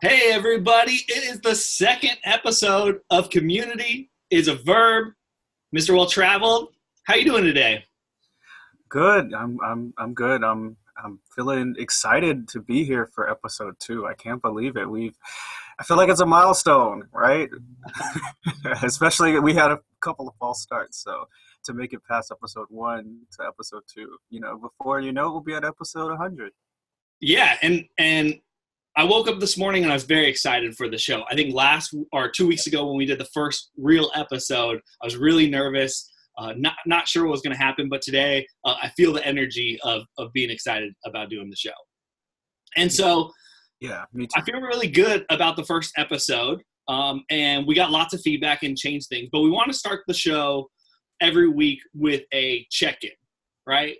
Hey, everybody. It is the second episode of Community is a Verb. Mr. Well Traveled, how you doing today? Good. I'm I'm I'm good. I'm I'm feeling excited to be here for episode two. I can't believe it. We've I feel like it's a milestone, right? Especially we had a couple of false starts, so to make it past episode one to episode two, you know, before you know, it, we'll be at episode 100. Yeah, and and I woke up this morning and I was very excited for the show. I think last or two weeks ago when we did the first real episode, I was really nervous, uh, not not sure what was going to happen. But today, uh, I feel the energy of of being excited about doing the show. And so, yeah, me too. I feel really good about the first episode. Um, and we got lots of feedback and changed things. But we want to start the show every week with a check-in, right?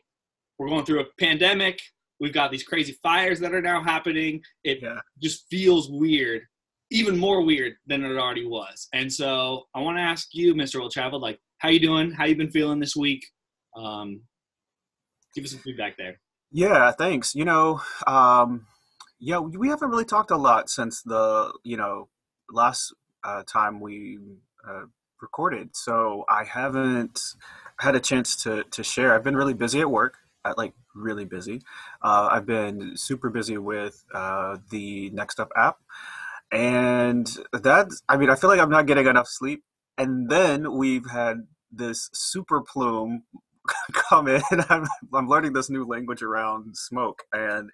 We're going through a pandemic We've got these crazy fires that are now happening. It yeah. just feels weird, even more weird than it already was. And so I want to ask you, Mr. Will Travel, like, how you doing? How you been feeling this week? Um, give us some feedback there. Yeah, thanks. You know, um, yeah, we haven't really talked a lot since the you know last uh, time we uh, recorded, so I haven't had a chance to to share. I've been really busy at work, at like really busy. Uh, I've been super busy with uh, the Next Up app, and that I mean I feel like I'm not getting enough sleep. And then we've had this super plume come in. I'm I'm learning this new language around smoke and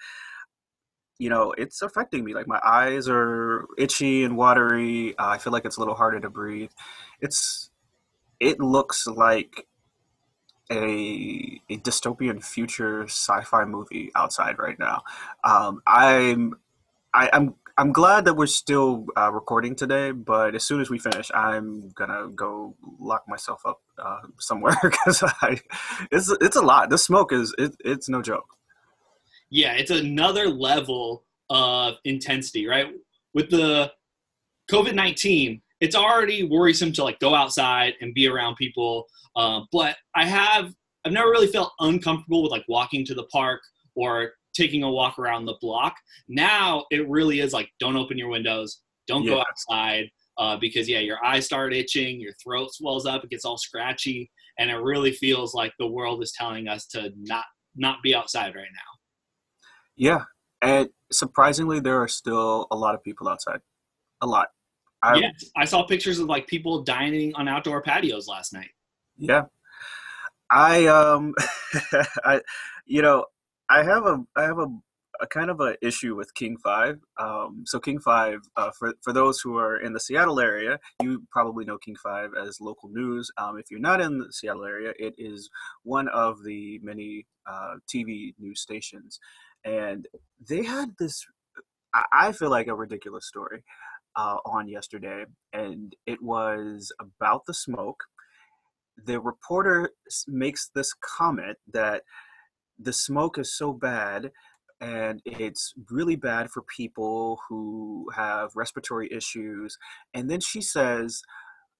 you know it's affecting me like my eyes are itchy and watery uh, i feel like it's a little harder to breathe it's it looks like a, a dystopian future sci-fi movie outside right now. Um, I'm I, I'm I'm glad that we're still uh, recording today, but as soon as we finish, I'm gonna go lock myself up uh, somewhere because I it's it's a lot. The smoke is it, it's no joke. Yeah, it's another level of intensity, right? With the COVID nineteen, it's already worrisome to like go outside and be around people uh, but I have I've never really felt uncomfortable with like walking to the park or taking a walk around the block. Now it really is like don't open your windows, don't yeah. go outside uh, because yeah, your eyes start itching, your throat swells up, it gets all scratchy, and it really feels like the world is telling us to not not be outside right now. Yeah, and surprisingly, there are still a lot of people outside. A lot. I, yes, I saw pictures of like people dining on outdoor patios last night. Yeah. I um I you know, I have a I have a, a kind of a issue with King 5. Um so King 5 uh, for for those who are in the Seattle area, you probably know King 5 as local news. Um if you're not in the Seattle area, it is one of the many uh, TV news stations. And they had this I feel like a ridiculous story uh, on yesterday, and it was about the smoke the reporter makes this comment that the smoke is so bad and it's really bad for people who have respiratory issues. And then she says,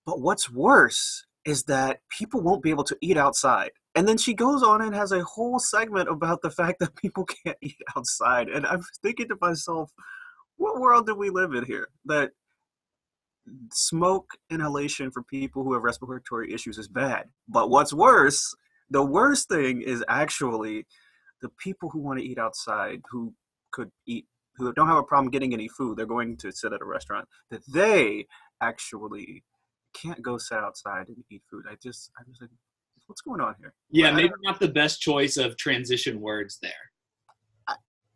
but what's worse is that people won't be able to eat outside. And then she goes on and has a whole segment about the fact that people can't eat outside. And I'm thinking to myself, what world do we live in here? That smoke inhalation for people who have respiratory issues is bad. But what's worse, the worst thing is actually the people who want to eat outside, who could eat, who don't have a problem getting any food, they're going to sit at a restaurant, that they actually can't go sit outside and eat food. I just, I was like, what's going on here? Yeah, maybe not the best choice of transition words there.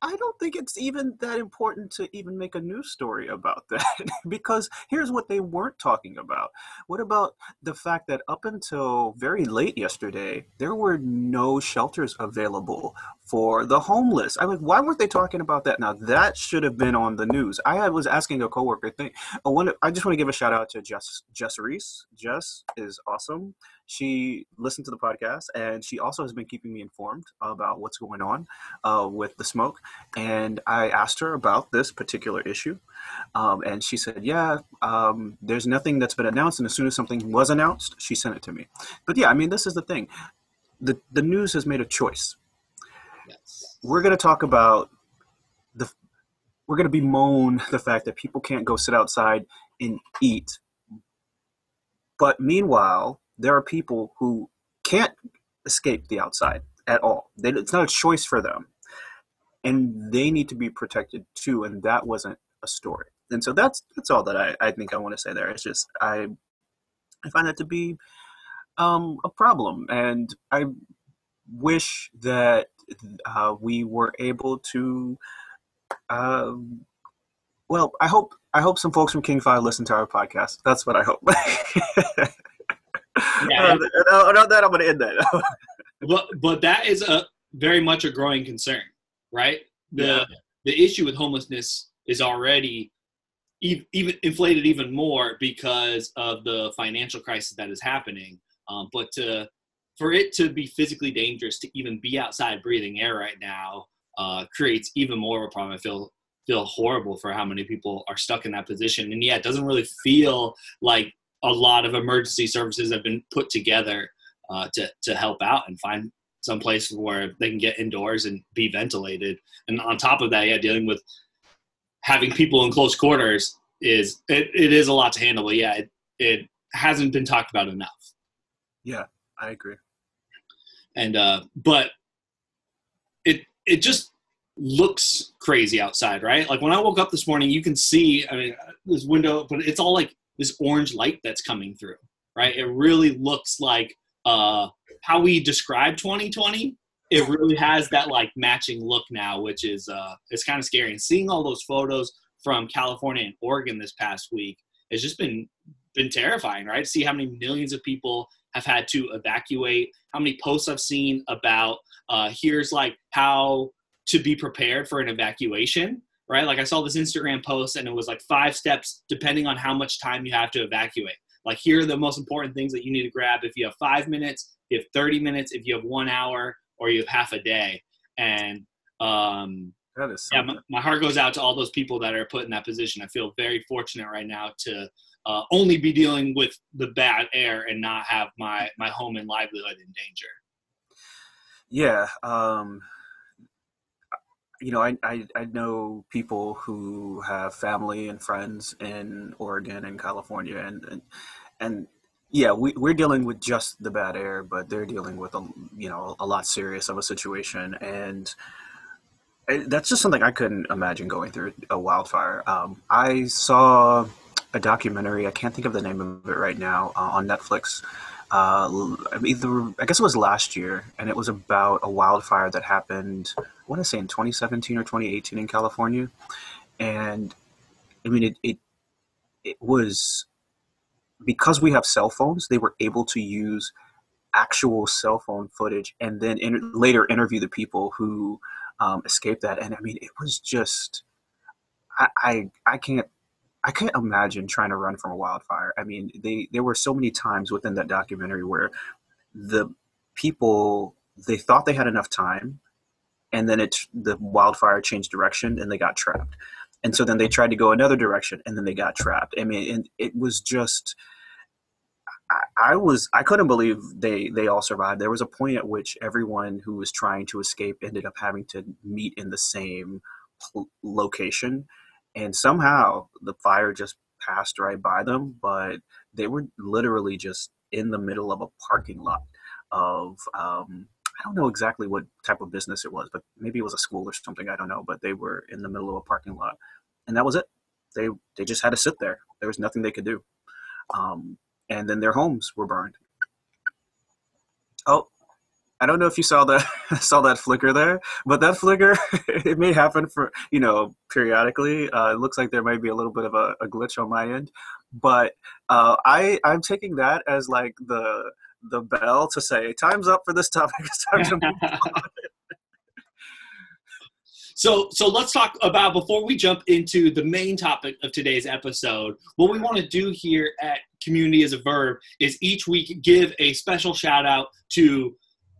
I don't think it's even that important to even make a news story about that because here's what they weren't talking about. What about the fact that up until very late yesterday, there were no shelters available for the homeless? I mean, why weren't they talking about that? Now that should have been on the news. I was asking a coworker. Thing. I, want I just want to give a shout out to Jess Jess Reese. Jess is awesome she listened to the podcast and she also has been keeping me informed about what's going on uh, with the smoke. And I asked her about this particular issue. Um, and she said, Yeah, um, there's nothing that's been announced. And as soon as something was announced, she sent it to me. But yeah, I mean, this is the thing the, the news has made a choice. Yes. We're going to talk about the we're going to bemoan the fact that people can't go sit outside and eat. But meanwhile, there are people who can't escape the outside at all. They, it's not a choice for them. And they need to be protected too. And that wasn't a story. And so that's that's all that I, I think I want to say there. It's just I I find that to be um, a problem. And I wish that uh, we were able to uh, well, I hope I hope some folks from King Five listen to our podcast. That's what I hope. yeah. No, that I'm going to end that. but but that is a very much a growing concern, right? The yeah. the issue with homelessness is already even inflated even more because of the financial crisis that is happening. Um, but to for it to be physically dangerous to even be outside breathing air right now uh, creates even more of a problem. I feel feel horrible for how many people are stuck in that position. And yeah, it doesn't really feel like a lot of emergency services have been put together uh, to to help out and find some place where they can get indoors and be ventilated. And on top of that, yeah, dealing with having people in close quarters is it, it is a lot to handle. But yeah, it, it hasn't been talked about enough. Yeah, I agree. And uh, but it it just looks crazy outside, right? Like when I woke up this morning, you can see I mean this window, but it's all like this orange light that's coming through, right? It really looks like uh, how we describe 2020. It really has that like matching look now, which is uh, it's kind of scary. And seeing all those photos from California and Oregon this past week has just been been terrifying, right? See how many millions of people have had to evacuate. How many posts I've seen about uh, here's like how to be prepared for an evacuation, right? Like I saw this Instagram post and it was like five steps depending on how much time you have to evacuate. Like here are the most important things that you need to grab if you have five minutes, you have 30 minutes, if you have one hour, or you have half a day. And um, that is yeah, my, my, heart goes out to all those people that are put in that position. I feel very fortunate right now to uh, only be dealing with the bad air and not have my my home and livelihood in danger. Yeah, um, you know, I, I, I know people who have family and friends in Oregon and California, and and, and yeah, we, we're dealing with just the bad air, but they're dealing with a you know a lot serious of a situation, and that's just something I couldn't imagine going through a wildfire. Um, I saw a documentary. I can't think of the name of it right now uh, on Netflix uh, either I guess it was last year, and it was about a wildfire that happened. I want to say in 2017 or 2018 in California, and I mean it it it was because we have cell phones. They were able to use actual cell phone footage and then later interview the people who um, escaped that. And I mean, it was just I I, I can't I can't imagine trying to run from a wildfire. I mean, they there were so many times within that documentary where the people they thought they had enough time, and then it the wildfire changed direction and they got trapped, and so then they tried to go another direction and then they got trapped. I mean, and it was just. I, I was I couldn't believe they they all survived. There was a point at which everyone who was trying to escape ended up having to meet in the same location and somehow the fire just passed right by them but they were literally just in the middle of a parking lot of um, i don't know exactly what type of business it was but maybe it was a school or something i don't know but they were in the middle of a parking lot and that was it. They they just had to sit there. There was nothing they could do. Um, and then their homes were burned. Oh I don't know if you saw that saw that flicker there, but that flicker it may happen for you know periodically. Uh, it looks like there might be a little bit of a, a glitch on my end, but uh, I I'm taking that as like the the bell to say time's up for this topic. It's time to move on. So, so let's talk about before we jump into the main topic of today's episode. What we want to do here at Community as a Verb is each week give a special shout out to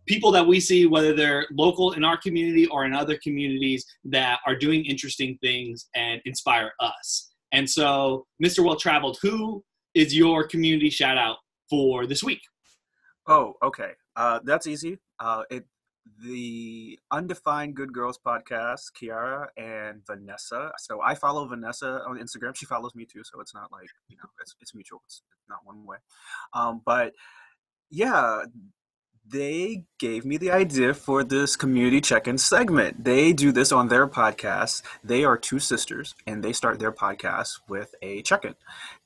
people that we see, whether they're local in our community or in other communities, that are doing interesting things and inspire us. And so, Mr. Well Traveled, who is your community shout out for this week? Oh, okay. Uh, that's easy. Uh, it the Undefined Good Girls podcast, Kiara and Vanessa. So I follow Vanessa on Instagram. She follows me too, so it's not like you know it's it's mutual. It's not one way. Um, but yeah, they gave me the idea for this community check-in segment. They do this on their podcast. They are two sisters, and they start their podcast with a check-in,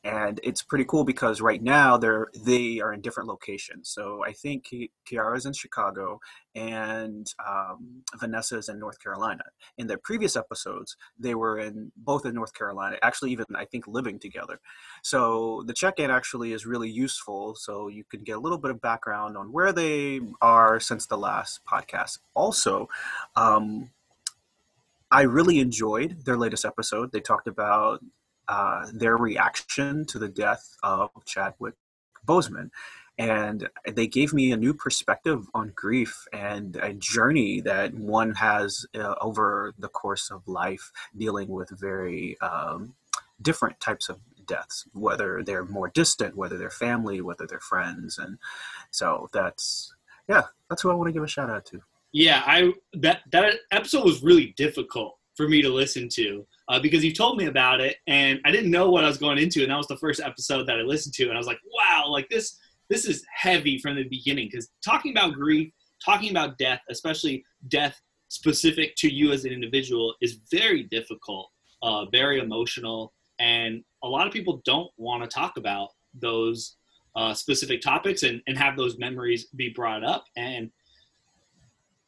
and it's pretty cool because right now they're they are in different locations. So I think Kiara's in Chicago, and um, Vanessa is in North Carolina. In their previous episodes, they were in both in North Carolina, actually even I think living together. So the check-in actually is really useful. So you can get a little bit of background on where they are since the last podcast. Also, um, I really enjoyed their latest episode. They talked about uh, their reaction to the death of Chadwick Boseman. And they gave me a new perspective on grief and a journey that one has uh, over the course of life dealing with very um, different types of deaths whether they're more distant whether they're family whether they're friends. And so that's yeah that's who i want to give a shout out to. Yeah i that that episode was really difficult for me to listen to uh, because you told me about it and i didn't know what i was going into and that was the first episode that i listened to and i was like wow like this this is heavy from the beginning because talking about grief, talking about death, especially death specific to you as an individual, is very difficult, uh, very emotional, and a lot of people don't want to talk about those uh, specific topics and, and have those memories be brought up. And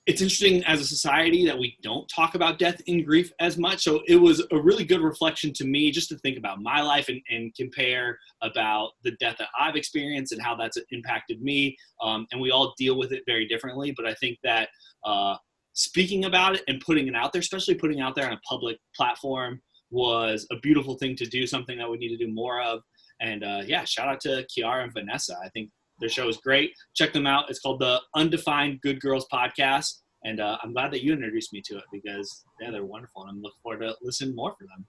it's interesting as a society that we don't talk about death and grief as much. So it was a really good reflection to me just to think about my life and, and compare about the death that I've experienced and how that's impacted me. Um, and we all deal with it very differently. But I think that uh, speaking about it and putting it out there, especially putting it out there on a public platform, was a beautiful thing to do, something that we need to do more of. And uh, yeah, shout out to Kiara and Vanessa. I think their show is great. Check them out. It's called the Undefined Good Girls Podcast. And uh, I'm glad that you introduced me to it because, yeah, they're wonderful. And I'm looking forward to listening more for them.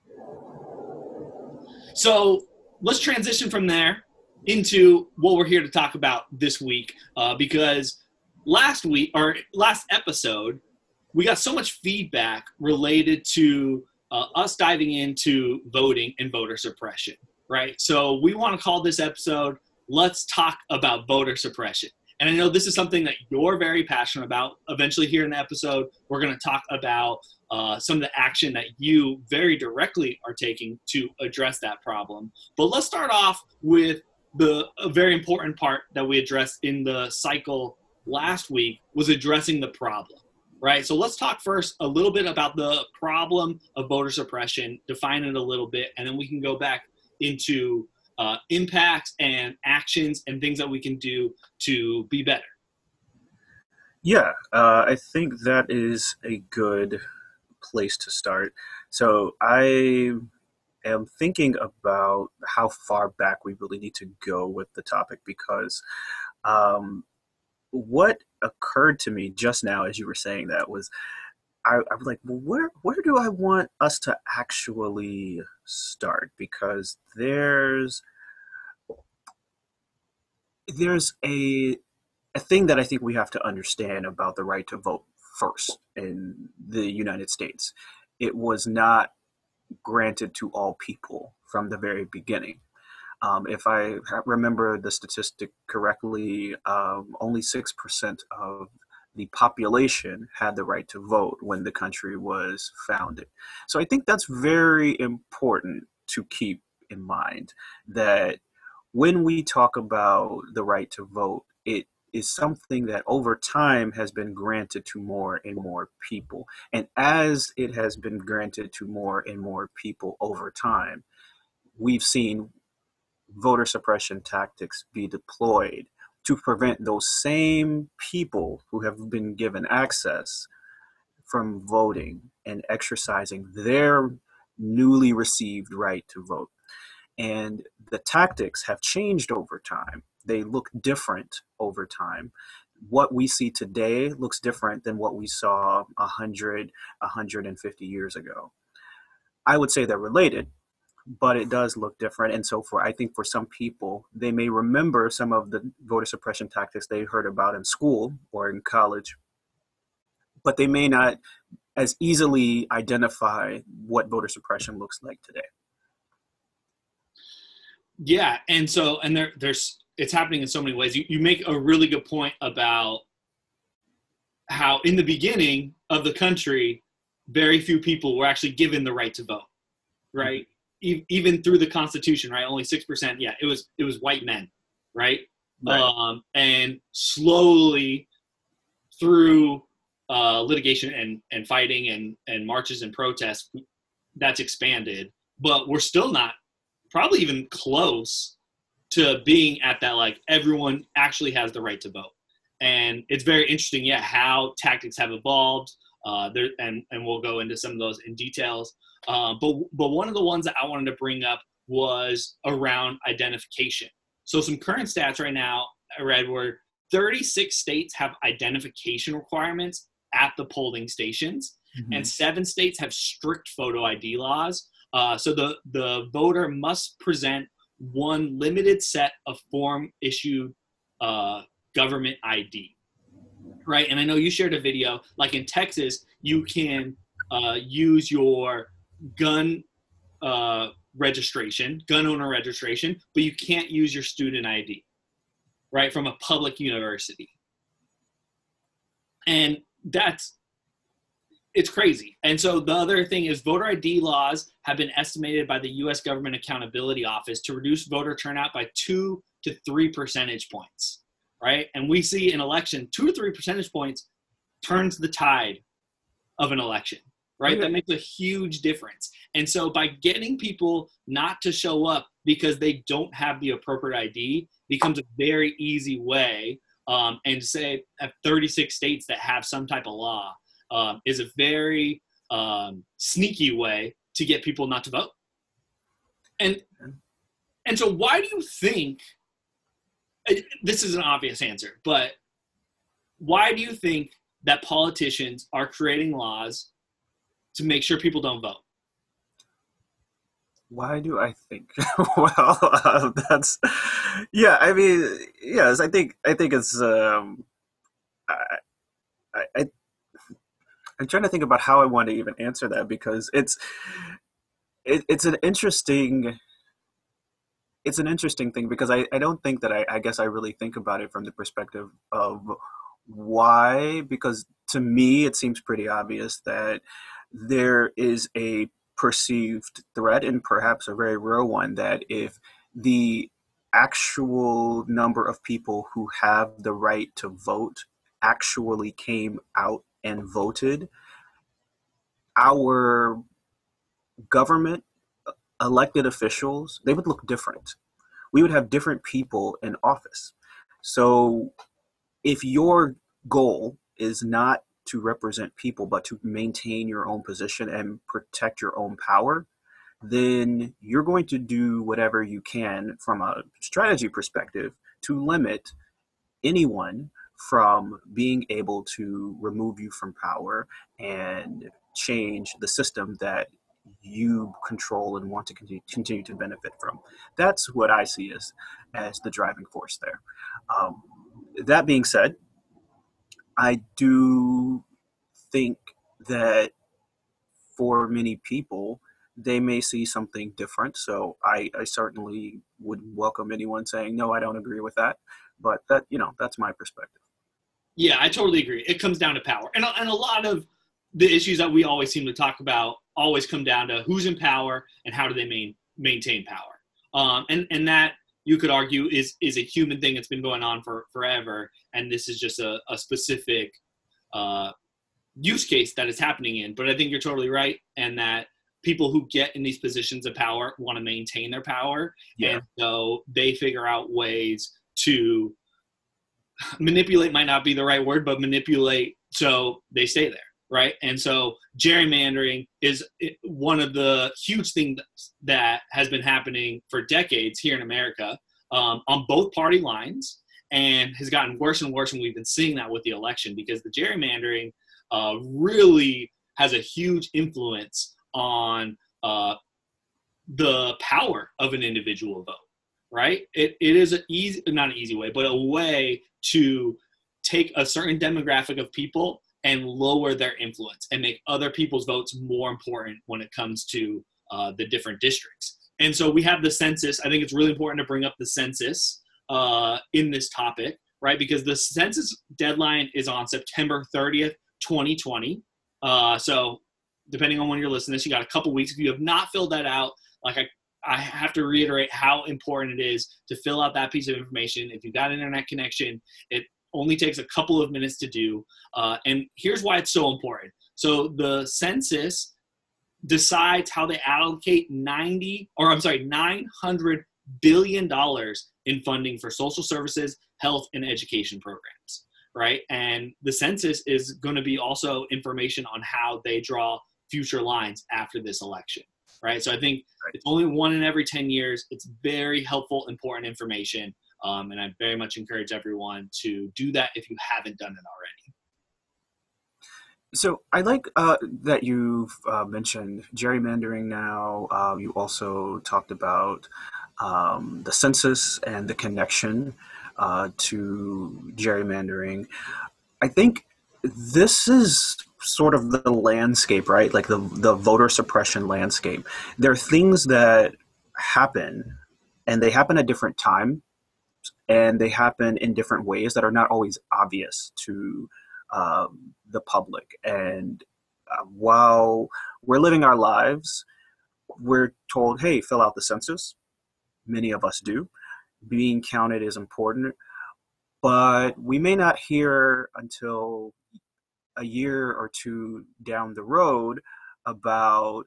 So let's transition from there into what we're here to talk about this week uh, because last week or last episode, we got so much feedback related to uh, us diving into voting and voter suppression, right? So we want to call this episode let's talk about voter suppression. And I know this is something that you're very passionate about. Eventually, here in the episode, we're going to talk about uh, some of the action that you very directly are taking to address that problem. But let's start off with the very important part that we addressed in the cycle last week was addressing the problem right? So let's talk first a little bit about the problem of voter suppression, define it a little bit, and then we can go back into uh, impacts and actions and things that we can do to be better? Yeah, uh, I think that is a good place to start. So I am thinking about how far back we really need to go with the topic because um, what occurred to me just now as you were saying that was I, I like, well, where where do I want us to actually start? Because there's there's a a thing that I think we have to understand about the right to vote first in the United States. It was not granted to all people from the very beginning. Um, if I remember the statistic correctly, um, only 6% of the population had the right to vote when the country was founded. So I think that's very important to keep in mind that when we talk about the right to vote, it is something that over time has been granted to more and more people. And as it has been granted to more and more people over time, we've seen voter suppression tactics be deployed to prevent those same people who have been given access from voting and exercising their newly received right to vote. And the tactics have changed over time. They look different over time. What we see today looks different than what we saw 100, 150 years ago. I would say they're related, but it does look different. And so, for I think for some people, they may remember some of the voter suppression tactics they heard about in school or in college, but they may not as easily identify what voter suppression looks like today. Yeah, and so and there there's it's happening in so many ways. You you make a really good point about how in the beginning of the country, very few people were actually given the right to vote, right? Even through the Constitution, right? Only six percent. Yeah, it was it was white men, right? right. Um, and slowly through uh, litigation and and fighting and and marches and protests, that's expanded. But we're still not probably even close to being at that like everyone actually has the right to vote and it's very interesting yeah how tactics have evolved uh, there and and we'll go into some of those in details uh, but but one of the ones that i wanted to bring up was around identification so some current stats right now i read were 36 states have identification requirements at the polling stations mm-hmm. and seven states have strict photo id laws uh, so the, the voter must present one limited set of form issued uh, government ID, right? And I know you shared a video, like in Texas, you can uh, use your gun uh, registration, gun owner registration, but you can't use your student ID, right, from a public university. And that's it's crazy. And so the other thing is voter ID laws have been estimated by the US Government Accountability Office to reduce voter turnout by 2 to 3 percentage points, right? And we see an election 2 to 3 percentage points turns the tide of an election, right? That makes a huge difference. And so by getting people not to show up because they don't have the appropriate ID becomes a very easy way um, and say at 36 states that have some type of law um, is a very um, sneaky way to get people not to vote. And and so why do you think uh, this is an obvious answer, but why do you think that politicians are creating laws to make sure people don't vote? Why do I think? well, uh, that's yeah. I mean, yes. I think I think it's. Um, I, I I'm trying to think about how I want to even answer that because it's it, it's an interesting it's an interesting thing because I, I don't think that I, I guess I really think about it from the perspective of why because to me it seems pretty obvious that there is a perceived threat and perhaps a very real one that if the actual number of people who have the right to vote actually came out and voted, our government elected officials, they would look different. We would have different people in office. So if your goal is not to represent people, but to maintain your own position and protect your own power, then you're going to do whatever you can from a strategy perspective to limit anyone from being able to remove you from power and change the system that you control and want to continue to benefit from. That's what I see as as the driving force there. Um, that being said, I do think that for many people, they may see something different. So I, I certainly would welcome anyone saying, no, I don't agree with that. But that, you know, that's my perspective. Yeah, I totally agree. It comes down to power. And, and a lot of the issues that we always seem to talk about always come down to who's in power and how do they main, maintain power. Um, and, and that you could argue is, is a human thing that's been going on for forever. And this is just a, a specific uh, use case that is happening in. But I think you're totally right. And that people who get in these positions of power want to maintain their power. Yeah. And so they figure out ways to manipulate might not be the right word, but manipulate so they stay there, right? And so gerrymandering is one of the huge things that has been happening for decades here in America um, on both party lines and has gotten worse and worse. And we've been seeing that with the election because the gerrymandering uh, really has a huge influence on uh, the power of an individual vote right? It, it is an easy, not an easy way, but a way to take a certain demographic of people and lower their influence and make other people's votes more important when it comes to uh, the different districts. And so we have the census. I think it's really important to bring up the census uh, in this topic, right? Because the census deadline is on September 30th, 2020. Uh, so depending on when you're listening to this, you got a couple weeks. If you have not filled that out, like I, I have to reiterate how important it is to fill out that piece of information. If you've got an internet connection, it only takes a couple of minutes to do. Uh, and here's why it's so important. So the census decides how they allocate 90 or I'm sorry 900 billion dollars in funding for social services, health and education programs, right? And the census is going to be also information on how they draw future lines after this election, right? So I think it's only one in every 10 years. It's very helpful, important information. Um, and I very much encourage everyone to do that if you haven't done it already. So I like uh, that you've uh, mentioned gerrymandering now. Uh, you also talked about um, the census and the connection uh, to gerrymandering. I think this is sort of the landscape, right? Like the the voter suppression landscape. There are things that happen, and they happen at different times, and they happen in different ways that are not always obvious to um, the public. And uh, while we're living our lives, we're told, "Hey, fill out the census." Many of us do. Being counted is important, but we may not hear until a year or two down the road about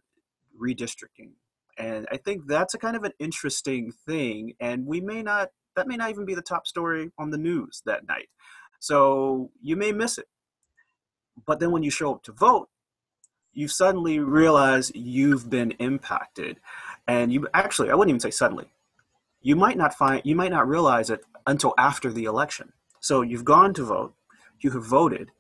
redistricting. And I think that's a kind of an interesting thing. And we may not, that may not even be the top story on the news that night. So you may miss it. But then when you show up to vote, you suddenly realize you've been impacted. And you actually, I wouldn't even say suddenly, you might not find, you might not realize it until after the election. So you've gone to vote, you have voted,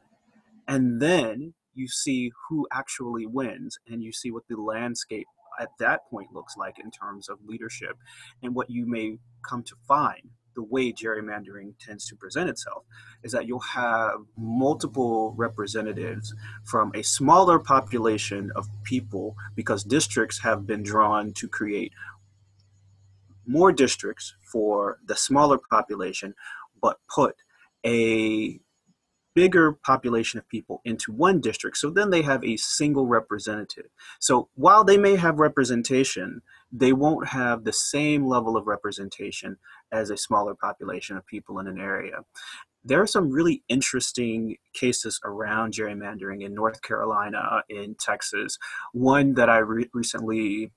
and then you see who actually wins and you see what the landscape at that point looks like in terms of leadership and what you may come to find the way gerrymandering tends to present itself is that you'll have multiple representatives from a smaller population of people because districts have been drawn to create more districts for the smaller population but put a bigger population of people into one district. So then they have a single representative. So while they may have representation, they won't have the same level of representation as a smaller population of people in an area. There are some really interesting cases around gerrymandering in North Carolina, in Texas. One that I re- recently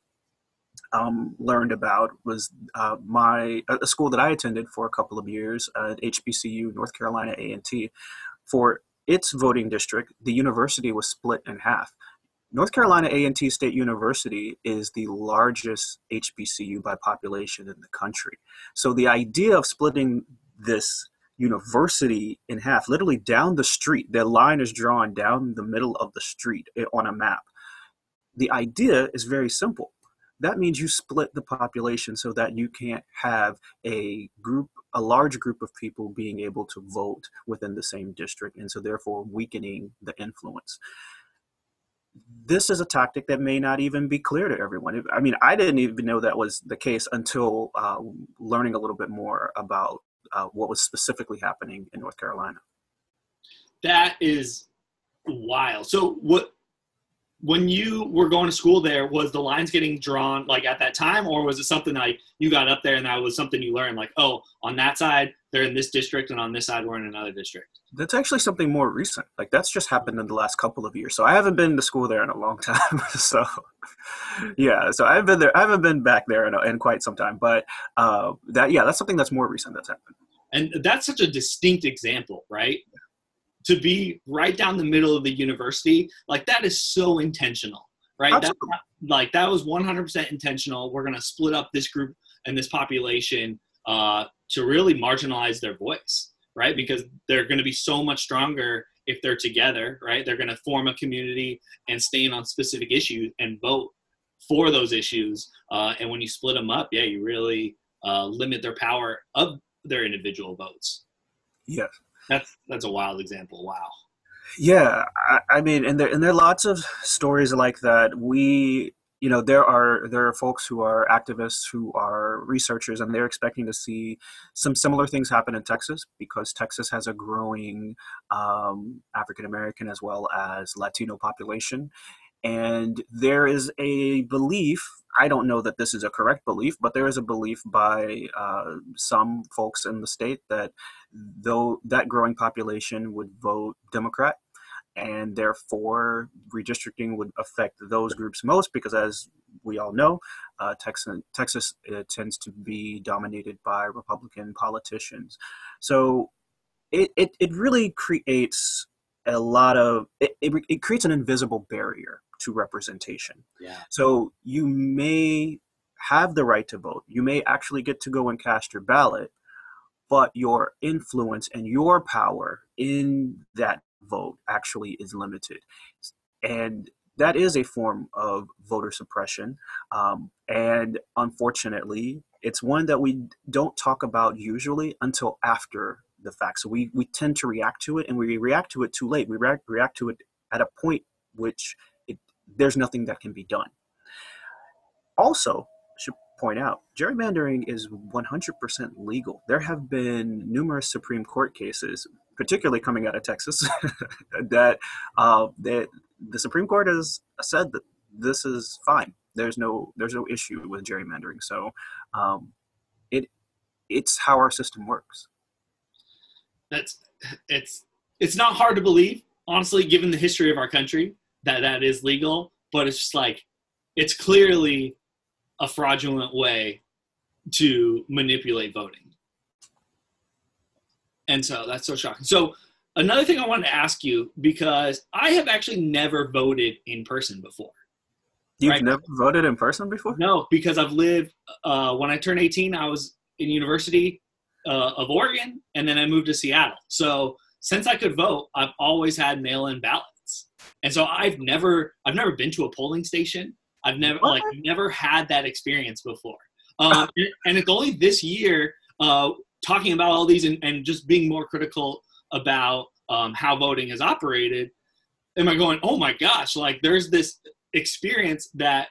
um, learned about was uh, my a school that I attended for a couple of years at HBCU, North Carolina A&T, for its voting district, the university was split in half. North Carolina A&T State University is the largest HBCU by population in the country. So the idea of splitting this university in half, literally down the street, the line is drawn down the middle of the street eh, on a map. The idea is very simple that means you split the population so that you can't have a group a large group of people being able to vote within the same district and so therefore weakening the influence. This is a tactic that may not even be clear to everyone. I mean i didn't even know that was the case until uh, learning a little bit more about uh, what was specifically happening in north carolina. That is wild. So what when you were going to school there, was the lines getting drawn like at that time, or was it something like you got up there and that was something you learned, like, oh, on that side they're in this district, and on this side we're in another district? That's actually something more recent. Like that's just happened in the last couple of years. So I haven't been to school there in a long time. so yeah, so I've been there. I haven't been back there in, a, in quite some time. But uh, that yeah, that's something that's more recent that's happened. And that's such a distinct example, right? To be right down the middle of the university, like that is so intentional, right? That, like that was 100% intentional. We're going to split up this group and this population uh, to really marginalize their voice, right? Because they're going to be so much stronger if they're together, right? They're going to form a community and stand on specific issues and vote for those issues. Uh, and when you split them up, yeah, you really uh, limit their power of their individual votes. Yes. That's that's a wild example. Wow. Yeah, I, I mean, and there and there are lots of stories like that. We you know there are there are folks who are activists who are researchers and they're expecting to see some similar things happen in texas because texas has a growing um, african american as well as latino population and there is a belief i don't know that this is a correct belief but there is a belief by uh, some folks in the state that though that growing population would vote democrat and therefore redistricting would affect those groups most because as we all know uh, texas, texas tends to be dominated by republican politicians. So it, it, it really creates a lot of it, it, it creates an invisible barrier to representation yeah so you may have the right to vote you may actually get to go and cast your ballot but your influence and your power in that vote actually is limited. And that is a form of voter suppression. Um, and unfortunately, it's one that we don't talk about usually until after the fact. So we, we tend to react to it and we react to it too late. We react, react to it at a point which there's nothing that can be done. Also, should point out, gerrymandering is 100% legal. There have been numerous Supreme Court cases particularly coming out of Texas, that uh, that the Supreme Court has said that this is fine. There's no there's no issue with gerrymandering. So um, it it's how our system works. That's it's it's not hard to believe, honestly, given the history of our country, that that is legal. But it's just like it's clearly a fraudulent way to manipulate voting. And so that's so shocking. So another thing I wanted to ask you because I have actually never voted in person before. You've right? never voted in person before? No, because I've lived. Uh, when I turned 18, I was in University uh, of Oregon, and then I moved to Seattle. So since I could vote, I've always had mail-in ballots, and so I've never, I've never been to a polling station. I've never, what? like, never had that experience before. Um, and, and it's only this year uh, talking about all these and, and just being more critical about um, how voting is operated, am I going, oh my gosh, like there's this experience that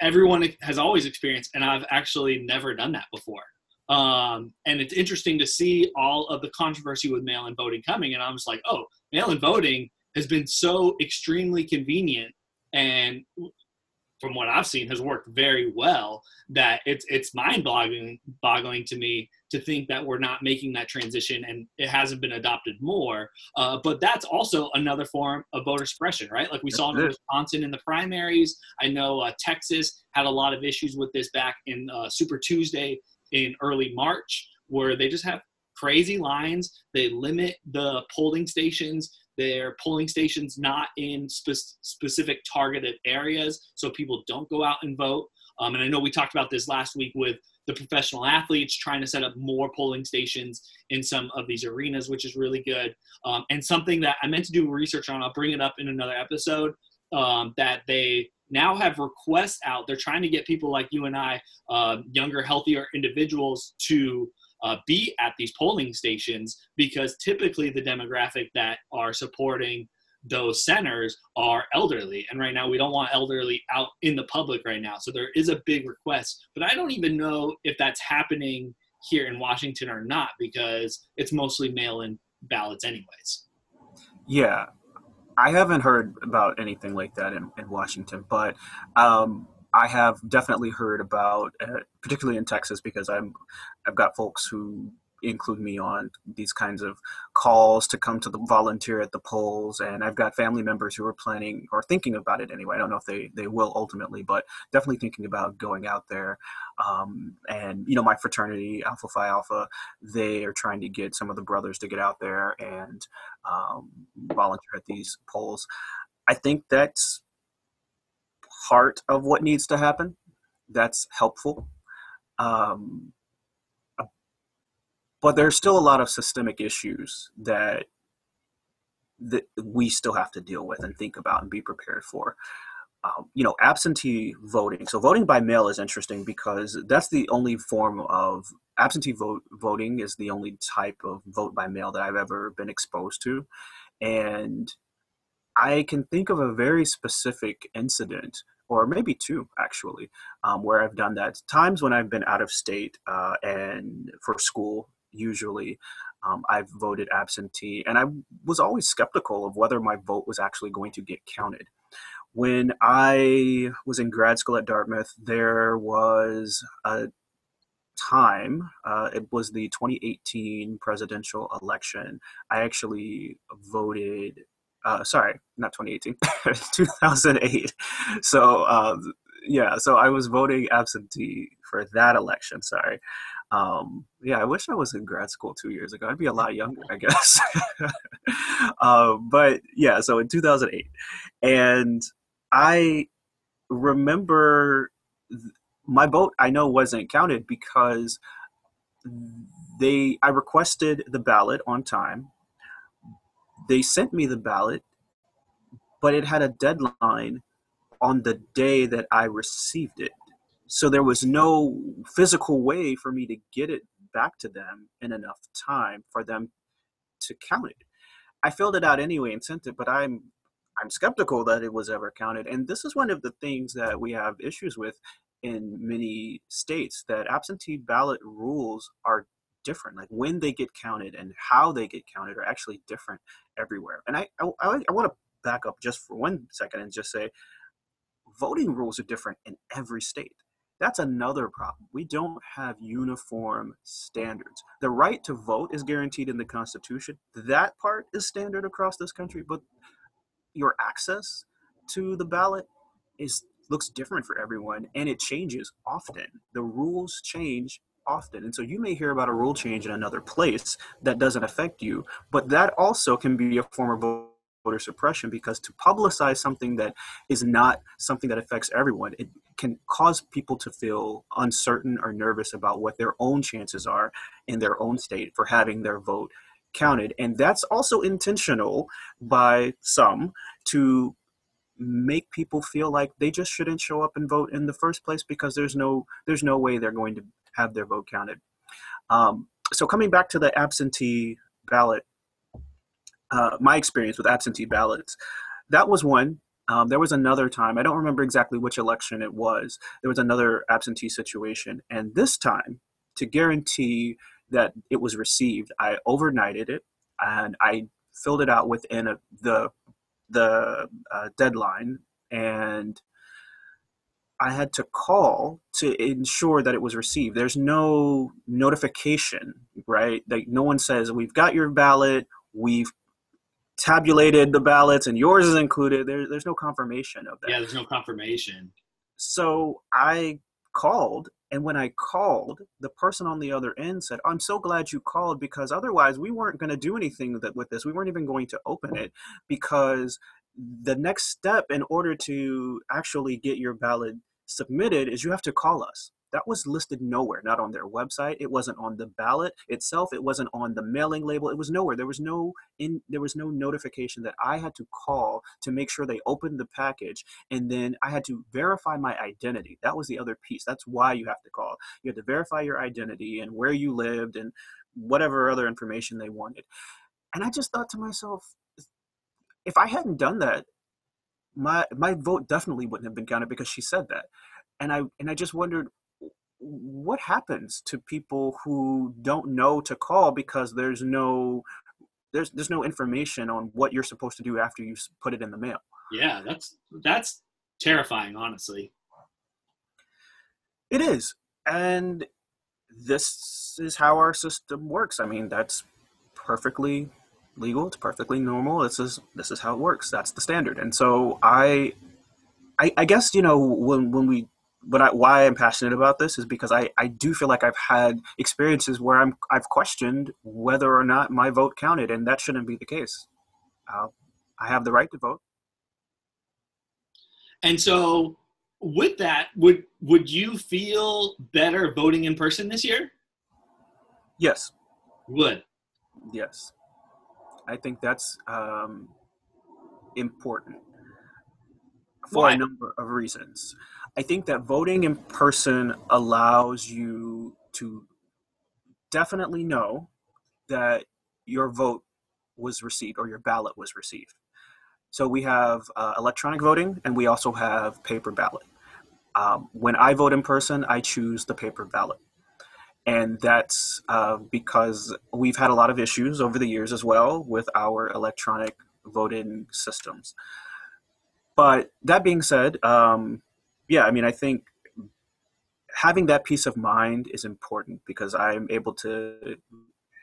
everyone has always experienced, and I've actually never done that before. Um, and it's interesting to see all of the controversy with mail in voting coming. And I'm just like, oh, mail in voting has been so extremely convenient and from what I've seen, has worked very well. That it's it's mind boggling boggling to me to think that we're not making that transition and it hasn't been adopted more. Uh, but that's also another form of voter suppression, right? Like we saw in Wisconsin in the primaries. I know uh, Texas had a lot of issues with this back in uh, Super Tuesday in early March, where they just have crazy lines. They limit the polling stations their polling stations not in spe- specific targeted areas so people don't go out and vote. Um, and I know we talked about this last week with the professional athletes trying to set up more polling stations in some of these arenas, which is really good. Um, and something that I meant to do research on, I'll bring it up in another episode, um, that they now have requests out. They're trying to get people like you and I, uh, younger, healthier individuals, to uh, be at these polling stations because typically the demographic that are supporting those centers are elderly. And right now we don't want elderly out in the public right now. So there is a big request but i don't even know if that's happening here in washington or not because it's mostly mail-in ballots anyways. Yeah. I haven't heard about anything like that in, in washington but um, I have definitely heard about, uh, particularly in Texas, because I'm, I've got folks who include me on these kinds of calls to come to the volunteer at the polls and i've got family members who are planning or thinking about it anyway. I don't know if they, they will ultimately but definitely thinking about going out there. Um, and you know my fraternity alpha phi alpha they are trying to get some of the brothers to get out there and um, volunteer at these polls. I think that's part of what needs to happen. That's helpful. Um, but there's still a lot of systemic issues that that we still have to deal with and think about and be prepared for. Um, you know, absentee voting. So voting by mail is interesting because that's the only form of absentee vote voting is the only type of vote by mail that I've ever been exposed to. And I can think of a very specific incident, or maybe two actually, um, where I've done that. Times when I've been out of state uh, and for school, usually. Um, I've voted absentee, and I was always skeptical of whether my vote was actually going to get counted. When I was in grad school at Dartmouth, there was a time, uh, it was the 2018 presidential election. I actually voted, uh, sorry, not 2018, 2008. So, um, yeah, so I was voting absentee for that election, sorry. Um, yeah, I wish I was in grad school two years ago. I'd be a lot younger, I guess. uh, but yeah, so in 2008. And I remember my vote I know wasn't counted because they I requested the ballot on time. They sent me the ballot, but it had a deadline on the day that I received it. So there was no physical way for me to get it back to them in enough time for them to count it. I filled it out anyway and sent it, but I'm I'm skeptical that it was ever counted. And this is one of the things that we have issues with in many states that absentee ballot rules are different like when they get counted and how they get counted are actually different everywhere. And i i, I want to back up just for one second and just say voting rules are different in every state. That's another problem. We don't have uniform standards. The right to vote is guaranteed in the constitution. That part is standard across this country but your access to the ballot is looks different for everyone and it changes often. The rules change often. And so you may hear about a rule change in another place that doesn't affect you, but that also can be a form of voter suppression because to publicize something that is not something that affects everyone, it can cause people to feel uncertain or nervous about what their own chances are in their own state for having their vote counted. And that's also intentional by some to make people feel like they just shouldn't show up and vote in the first place because there's no there's no way they're going to have their vote counted. Um, so coming back to the absentee ballot, uh, my experience with absentee ballots, that was one. Um, there was another time I don't remember exactly which election it was. There was another absentee situation, and this time to guarantee that it was received, I overnighted it and I filled it out within a, the the uh, deadline and I had to call to ensure that it was received. There's no notification, right? Like no one says, "We've got your ballot. We've tabulated the ballots, and yours is included." There, there's no confirmation of that. Yeah, there's no confirmation. So I called and when I called, the person on the other end said, I'm so glad you called because otherwise we weren't going to do anything with, with this. We weren't even going to open it because the next step in order to actually get your ballot submitted is you have to call us. That was listed nowhere not on their website. It wasn't on the ballot itself. It wasn't on the mailing label. It was nowhere. There was no in there was no notification that i had to call to make sure they opened the package and then i had to verify my identity. That was the other piece. That's why you have to call. You had to verify your identity and where you lived and whatever other information they wanted. And i just thought to myself if i hadn't done that my my vote definitely wouldn't have been counted because she said that. And i and i just wondered what happens to people who don't know to call because there's no there's there's no information on what you're supposed to do after you put it in the mail? Yeah that's that's terrifying honestly. It is. And this is how our system works. I mean that's perfectly legal it's perfectly normal this is this is how it works that's the standard and so i i, I guess you know when when we but I, why I'm passionate about this is because I, I do feel like I've had experiences where I'm I've questioned whether or not my vote counted, and that shouldn't be the case. Uh, I have the right to vote. And so, with that, would would you feel better voting in person this year? Yes. Would. Yes. I think that's um, important for Why? a number of reasons. I think that voting in person allows you to definitely know that your vote was received or your ballot was received. So we have uh, electronic voting and we also have paper ballot. Um, when I vote in person, I choose the paper ballot. And that's uh, because we've had a lot of issues over the years as well with our electronic voting systems. But that being said, um, yeah, I mean, I think having that peace of mind is important because I'm able to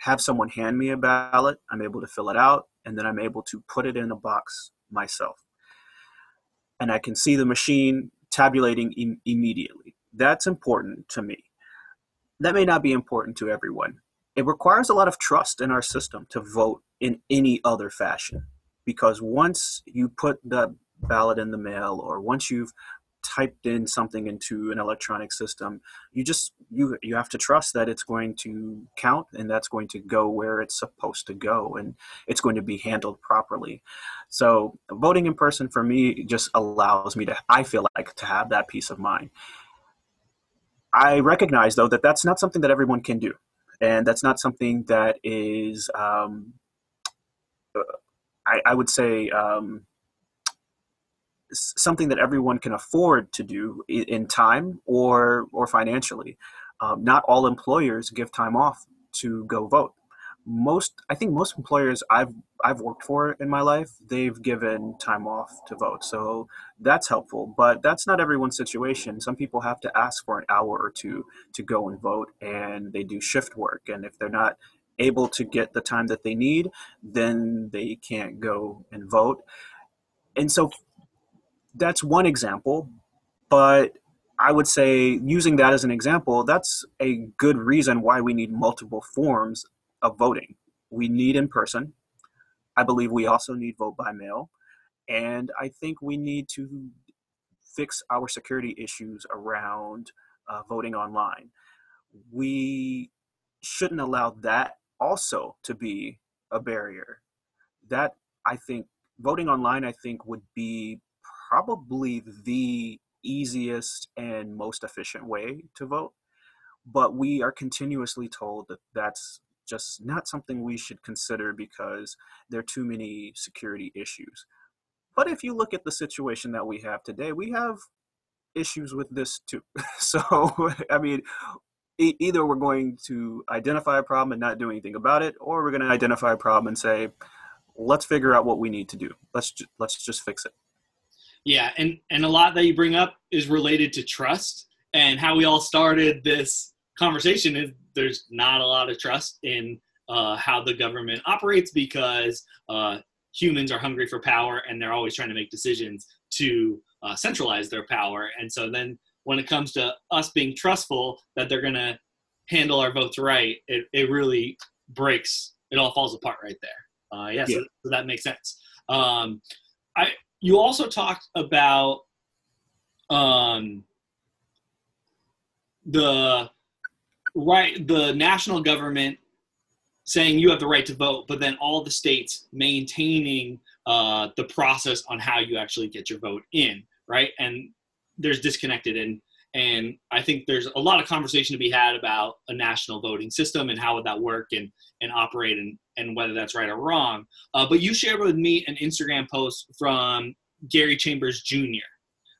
have someone hand me a ballot, I'm able to fill it out, and then I'm able to put it in a box myself. And I can see the machine tabulating Im- immediately. That's important to me. That may not be important to everyone. It requires a lot of trust in our system to vote in any other fashion because once you put the ballot in the mail or once you've typed in something into an electronic system you just you you have to trust that it's going to count and that's going to go where it's supposed to go and it's going to be handled properly so voting in person for me just allows me to i feel like to have that peace of mind i recognize though that that's not something that everyone can do and that's not something that is um, I, I would say um, something that everyone can afford to do in time or or financially. Um, not all employers give time off to go vote. Most, I think, most employers I've I've worked for in my life, they've given time off to vote, so that's helpful. But that's not everyone's situation. Some people have to ask for an hour or two to go and vote, and they do shift work. And if they're not able to get the time that they need, then they can't go and vote. And so that's one example, but I would say using that as an example, that's a good reason why we need multiple forms of voting. We need in person. I believe we also need vote by mail. And I think we need to fix our security issues around uh, voting online. We shouldn't allow that also to be a barrier. That I think voting online, I think, would be probably the easiest and most efficient way to vote. But we are continuously told that that's just not something we should consider because there are too many security issues. But if you look at the situation that we have today, we have issues with this too. So, I mean, either we're going to identify a problem and not do anything about it, or we're going to identify a problem and say, let's figure out what we need to do. Let's ju- let's just fix it. Yeah, and and a lot that you bring up is related to trust and how we all started this conversation. Is there's not a lot of trust in uh, how the government operates because uh, humans are hungry for power and they're always trying to make decisions to uh, centralize their power. And so then when it comes to us being trustful that they're going to handle our votes right, it, it really breaks. It all falls apart right there. Uh, yeah, yeah. So, so, that makes sense. Um, I you also talked about um, the right the national government saying you have the right to vote, but then all the states maintaining uh, the process on how you actually get your vote in, right? And there's disconnected and and I think there's a lot of conversation to be had about a national voting system and how would that work and and operate and and whether that's right or wrong. Uh, but you shared with me an Instagram post from Gary Chambers Jr.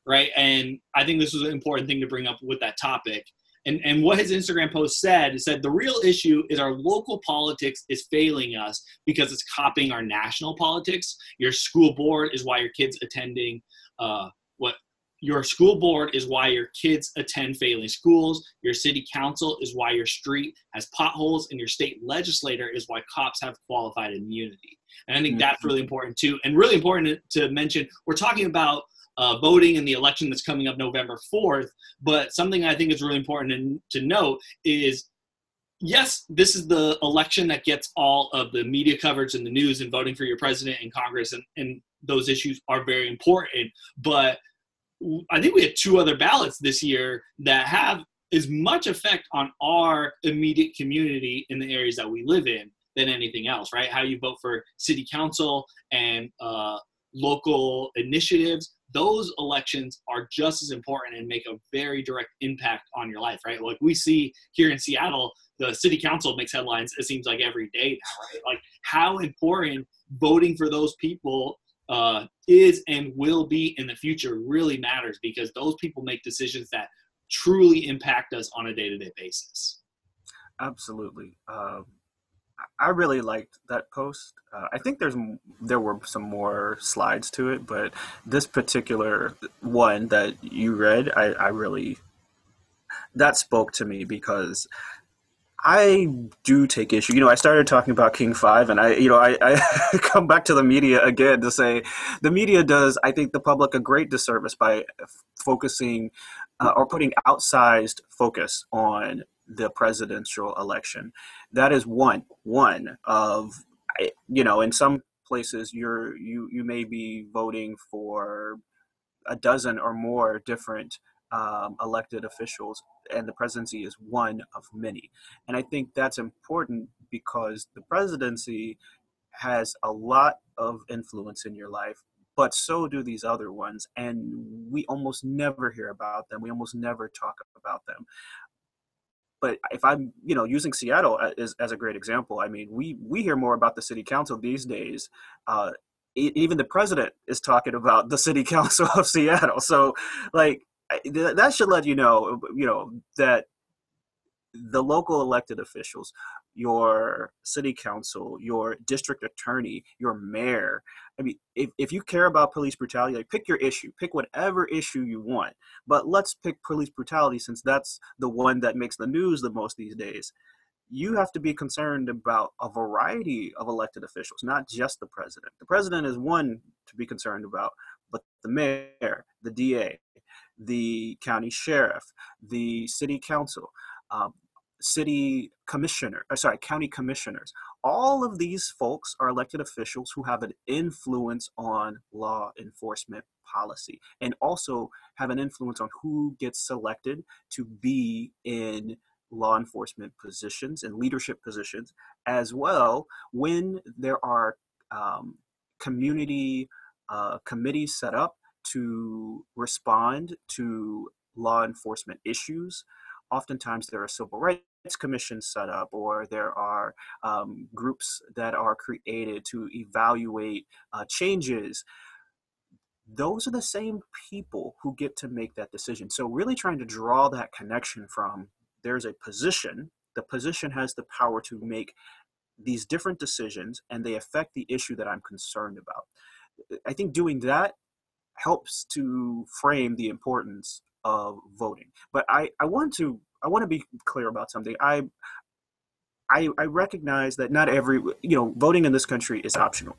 Right, and I think this was an important thing to bring up with that topic. And, and what his Instagram post said is that the real issue is our local politics is failing us because it's copying our national politics. Your school board is why your kids attending uh, what your school board is why your kids attend failing schools. Your city council is why your street has potholes, and your state legislator is why cops have qualified immunity. And I think mm-hmm. that's really important too. And really important to mention, we're talking about uh, voting in the election that's coming up November 4th. But something I think is really important to, to note is yes, this is the election that gets all of the media coverage and the news and voting for your president and Congress, and, and those issues are very important. But I think we had two other ballots this year that have as much effect on our immediate community in the areas that we live in than anything else, right? How you vote for city council and uh, local initiatives those elections are just as important and make a very direct impact on your life, right? Like we see here in Seattle, the city council makes headlines, it seems like every day now, right? Like how important voting for those people uh, is and will be in the future really matters because those people make decisions that truly impact us on a day to day basis. Absolutely. Um, I really liked that post. Uh, I think there's there were some more slides to it, but this particular one that you read, I, I really that spoke to me because I do take issue. You know, I started talking about King Five, and I, you know, I, I come back to the media again to say the media does, I think, the public a great disservice by focusing uh, or putting outsized focus on the presidential election. That is one one of, you know, in some places you're you you may be voting for a dozen or more different um, elected officials, and the presidency is one of many. And I think that's important because the presidency has a lot of influence in your life, but so do these other ones. And we almost never hear about them, we almost never talk about them. But if I'm, you know, using Seattle as, as a great example, I mean, we we hear more about the city council these days uh, even the president is talking about the city council of Seattle. So, like, that should let you know, you know, that the local elected officials, your city council, your district attorney, your mayor. I mean, if, if you care about police brutality, like pick your issue, pick whatever issue you want. But let's pick police brutality since that's the one that makes the news the most these days. You have to be concerned about a variety of elected officials, not just the president. The president is one to be concerned about, but the mayor, the DA, the county sheriff, the city council, um, city commissioner, or uh, sorry, county commissioners. All of these folks are elected officials who have an influence on law enforcement policy and also have an influence on who gets selected to be in law enforcement positions and leadership positions as well when there are um, community uh, committees set up to respond to law enforcement issues. Oftentimes, there are civil rights commissions set up, or there are um, groups that are created to evaluate uh, changes. Those are the same people who get to make that decision. So, really trying to draw that connection from there's a position, the position has the power to make these different decisions and they affect the issue that I'm concerned about. I think doing that helps to frame the importance of voting. But I, I want to I want to be clear about something. I, I I recognize that not every you know voting in this country is optional.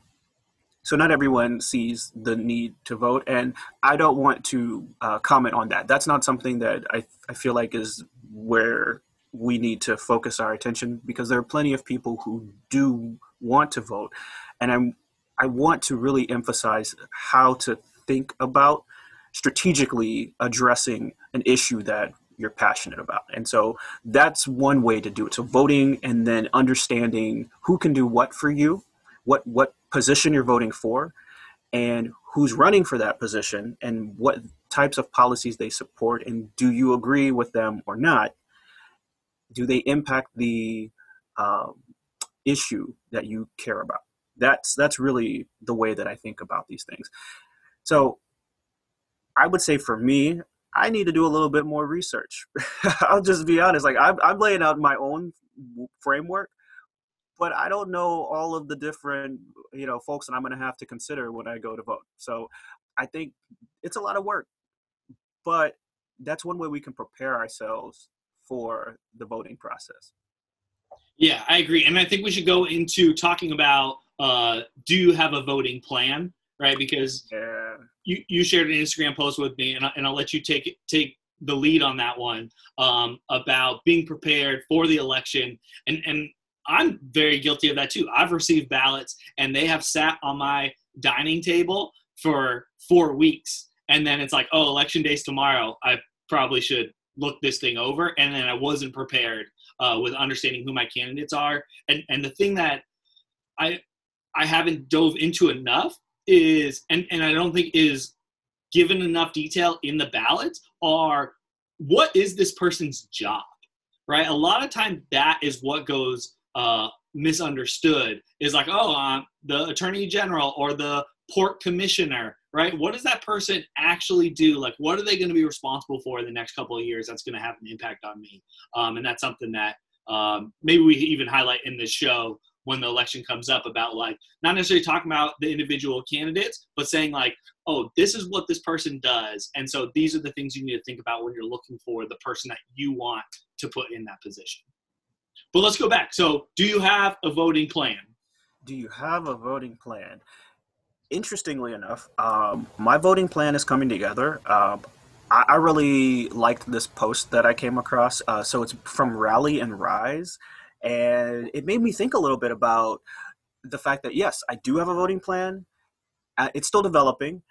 So not everyone sees the need to vote, and I don't want to uh, comment on that. That's not something that I I feel like is where we need to focus our attention because there are plenty of people who do want to vote, and I'm I want to really emphasize how to think about strategically addressing an issue that you're passionate about. And so that's one way to do it. So voting and then understanding who can do what for you, what what position you're voting for, and who's running for that position and what types of policies they support and do you agree with them or not? Do they impact the um, issue that you care about? That's that's really the way that I think about these things. So I would say for me, I need to do a little bit more research. I'll just be honest. Like I'm, I'm laying out my own framework, but I don't know all of the different, you know, folks that I'm going to have to consider when I go to vote. So I think it's a lot of work, but that's one way we can prepare ourselves for the voting process. Yeah, I agree. And I think we should go into talking about uh, do you have a voting plan? Right? Because yeah. you, you shared an Instagram post with me, and, I, and I'll let you take take the lead on that one um, about being prepared for the election. And and I'm very guilty of that too. I've received ballots, and they have sat on my dining table for four weeks, and then it's like, oh, election day's tomorrow. I probably should look this thing over, and then I wasn't prepared uh, with understanding who my candidates are. And and the thing that I I haven't dove into enough is and and I don't think is given enough detail in the ballots are what is this person's job, right? A lot of times that is what goes uh, misunderstood is like, oh, the attorney general or the port commissioner, right? What does that person actually do? Like, what are they going to be responsible for in the next couple of years that's going to have an impact on me? Um, and that's something that um, maybe we even highlight in this show when the election comes up about like not necessarily talking about the individual candidates but saying like oh this is what this person does and so these are the things you need to think about when you're looking for the person that you want to put in that position. But let's go back. So do you have a voting plan? Do you have a voting plan? Interestingly enough um, my voting plan is coming together. Uh, I, I, really liked this post that i came across. Uh, so it's from rally and rise and it made me think a little bit about the fact that yes, I do have a voting plan. Uh, it's still developing,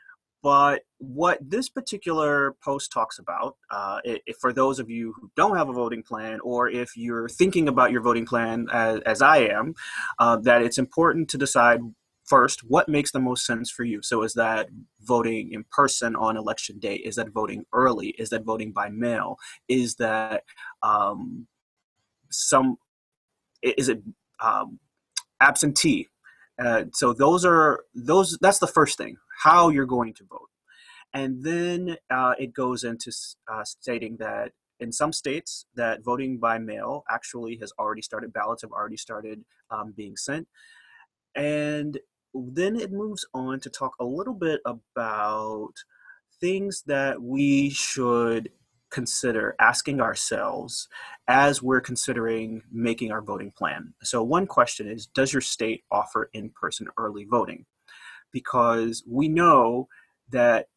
but what this particular post talks about, uh, it, for those of you who don't have a voting plan, or if you're thinking about your voting plan as, as I am, uh, that it's important to decide first what makes the most sense for you. So, is that voting in person on election day? Is that voting early? Is that voting by mail? Is that um, some is it um, absentee? Uh, so those are those. That's the first thing. How you're going to vote, and then uh, it goes into uh, stating that in some states that voting by mail actually has already started. Ballots have already started um, being sent, and then it moves on to talk a little bit about things that we should consider asking ourselves as we're considering making our voting plan. So, one question is Does your state offer in person early voting? Because we know that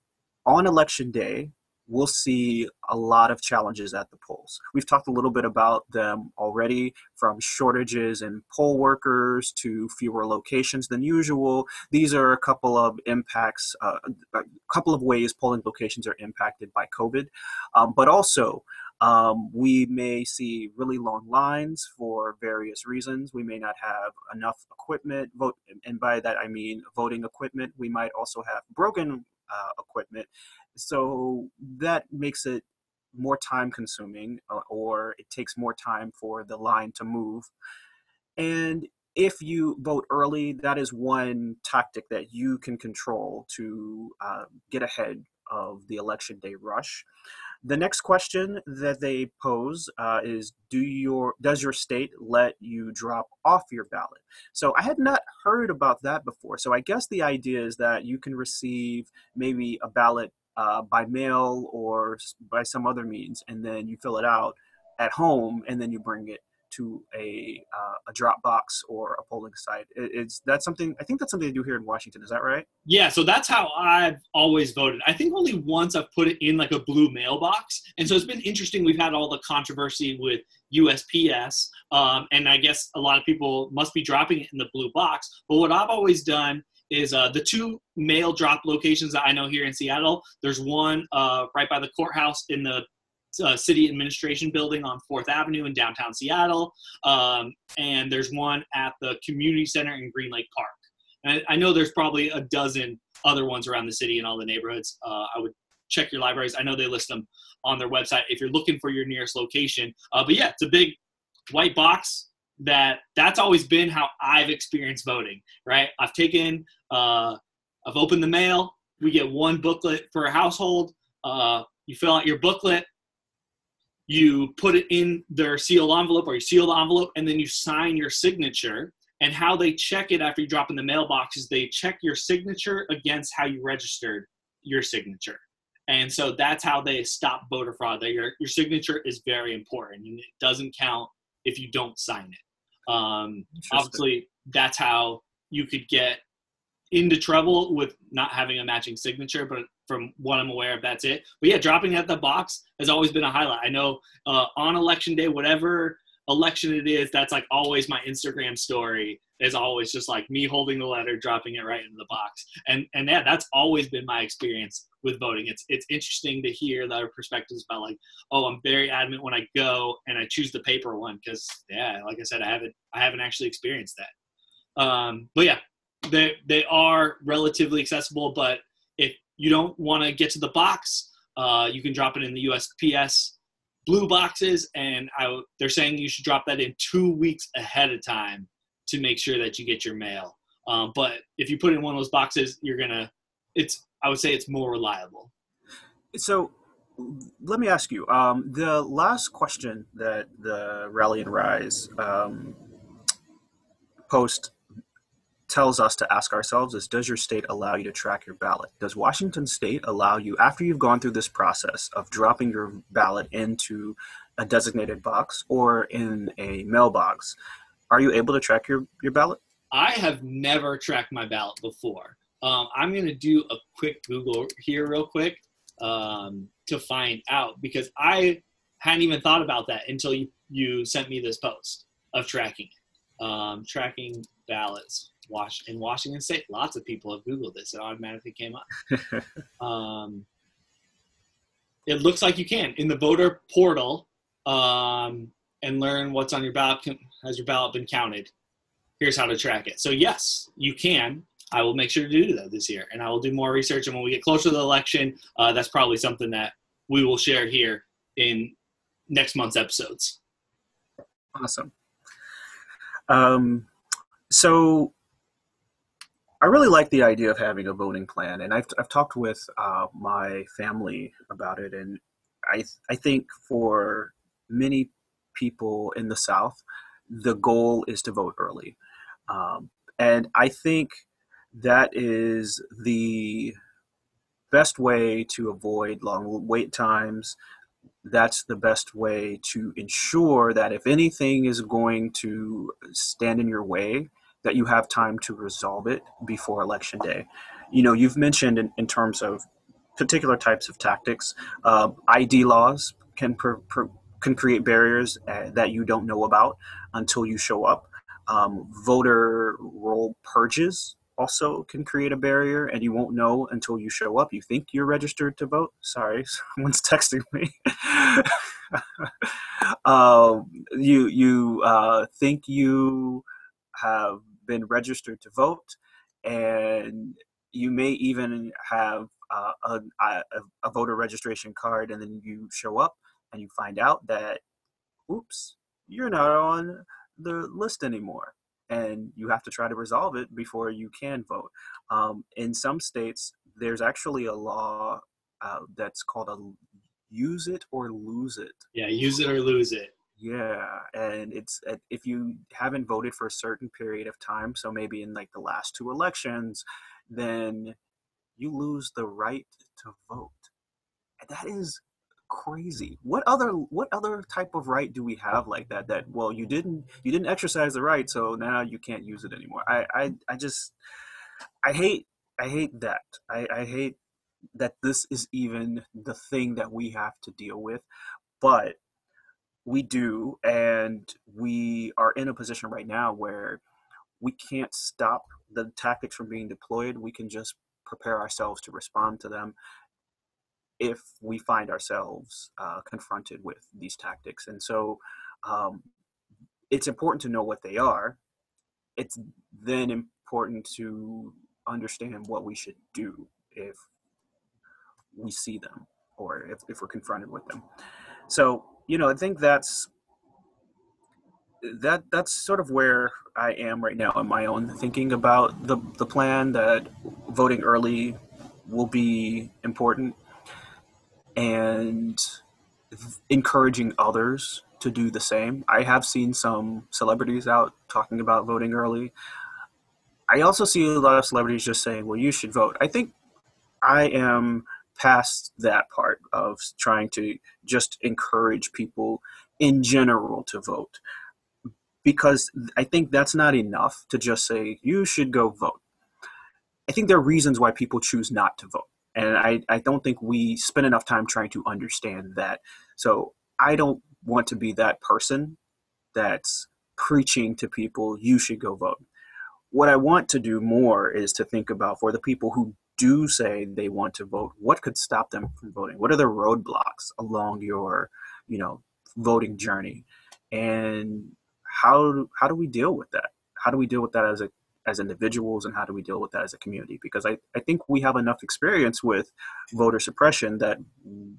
on election day, we'll see a lot of challenges at the polls. We've talked a little bit about them already, from shortages in poll workers to fewer locations than usual. These are a couple of impacts, uh, a couple of ways polling locations are impacted by COVID, um, but also. Um, we may see really long lines for various reasons. We may not have enough equipment, vote, and by that I mean voting equipment. We might also have broken uh, equipment. So that makes it more time consuming uh, or it takes more time for the line to move. And if you vote early that is one tactic that you can control to uh, get ahead of the election day rush the next question that they pose uh, is do your does your state let you drop off your ballot? So i had not heard about that before. So i guess the idea is that you can receive maybe a ballot uh, by mail or by some other means, and then you fill it out at home, and then you bring it to a uh, a drop box or a polling site. It, it's that's something I think that's something they do here in Washington. Is that right? Yeah, so that's how I've always voted. I think only once I've put it in like a blue mailbox, and so it's been interesting. We've had all the controversy with USPS, um, and I guess a lot of people must be dropping it in the blue box. But what I've always done is uh, the two mail drop locations that I know here in Seattle. There's one uh, right by the courthouse in the uh, city administration building on Fourth Avenue in downtown Seattle, um, and there's one at the community center in Green Lake Park. And I, know there's probably a dozen other ones around the city in all the neighborhoods. Uh, I would check your libraries. I know they list them on their website if you're looking for your nearest location. Uh, but yeah, it's a big white box that that's always been how I've experienced voting, right? I've taken, uh, I've opened the mail. We get one booklet per household. Uh, you fill out your booklet, you put it in their sealed envelope or you seal the envelope, and then you sign your signature. And how they check it after you drop in the mailbox is they check your signature against how you registered your signature. And so that's how they stop voter fraud. That your, your signature is very important and it doesn't count if you don't sign it. Um, obviously, that's how you could get into trouble with not having a matching signature, but from what I'm aware of, that's it. But yeah, dropping at the box has always been a highlight. I know uh, on election day, whatever election it is, that's like always my Instagram story is always just like me holding the letter, dropping it right into the box. And and yeah, that's always been my experience with voting. It's it's interesting to hear the other perspectives about like, oh, I'm very adamant when I go and I choose the paper one because yeah, like I said, I haven't I haven't actually experienced that. Um, but yeah, they they are relatively accessible, but you don't want to get to the box, uh, you can drop it in the USPS blue boxes, and I, they're saying you should drop that in two weeks ahead of time to make sure that you get your mail. Um, but if you put it in one of those boxes, you're gonna. It's I would say it's more reliable. So let me ask you um, the last question that the Rally and Rise um, post tells us to ask ourselves is does your state allow you to track your ballot? Does washington state allow you after you've gone through this process of dropping your ballot into a designated box or in a mailbox are you able to track your, your ballot? I have never tracked my ballot before. Um, i'm going to do a quick google here real quick um, to find out because i hadn't even thought about that until you, you sent me this post of tracking um, tracking ballots Wash in Washington State. Lots of people have Googled this; it automatically came up. um, it looks like you can in the voter portal um, and learn what's on your ballot. Has your ballot been counted? Here's how to track it. So yes, you can. I will make sure to do that this year, and I will do more research. And when we get closer to the election, uh, that's probably something that we will share here in next month's episodes. Awesome. Um, so I really like the idea of having a voting plan, and I've I've talked with uh, my family about it, and I I think for many people in the South, the goal is to vote early, um, and I think that is the best way to avoid long wait times. That's the best way to ensure that if anything is going to stand in your way, that you have time to resolve it before election day. You know, you've mentioned in, in terms of particular types of tactics, uh, ID laws can can create barriers uh, that you don't know about until you show up. Um, voter roll purges also can create a barrier, and you won't know until you show up. You think you're registered to vote. Sorry, someone's texting me. uh, you you uh, think you have been registered to vote, and you may even have uh, a, a, voter registration card, and then you show up and you find out that, oops, you're not on the list anymore and you have to try to resolve it before you can vote. Um, in some states, there's actually a law uh, that's called a use it or lose it. Yeah, use it or lose it. Yeah, and it's uh, if you haven't voted for a certain period of time, so maybe in like the last two elections, then you lose the right to vote. That is crazy. What other what other type of right do we have like that? That well, you didn't you didn't exercise the right, so now you can't use it anymore. I I, I just I hate I hate that. I, I hate that this is even the thing that we have to deal with. But we do, and we are in a position right now where we can't stop the tactics from being deployed. We can just prepare ourselves to respond to them if we find ourselves uh, confronted with these tactics. And so um, it's important to know what they are. It's then important to understand what we should do if we see them or if, if we're confronted with them. So you know, I think that's that that's sort of where I am right now in my own thinking about the the plan that voting early will be important and encouraging others to do the same. I have seen some celebrities out talking about voting early. I also see a lot of celebrities just saying, "Well, you should vote." I think I am past that part of trying to just encourage people in general to vote because I think that's not enough to just say you should go vote. I think there are reasons why people choose not to vote. And I, I don't think we spend enough time trying to understand that. So I don't want to be that person that's preaching to people, you should go vote. What I want to do more is to think about for the people who do say they want to vote, what could stop them from voting? What are the roadblocks along your, you know, voting journey? And how how do we deal with that? How do we deal with that as a as individuals and how do we deal with that as a community because I, I think we have enough experience with voter suppression that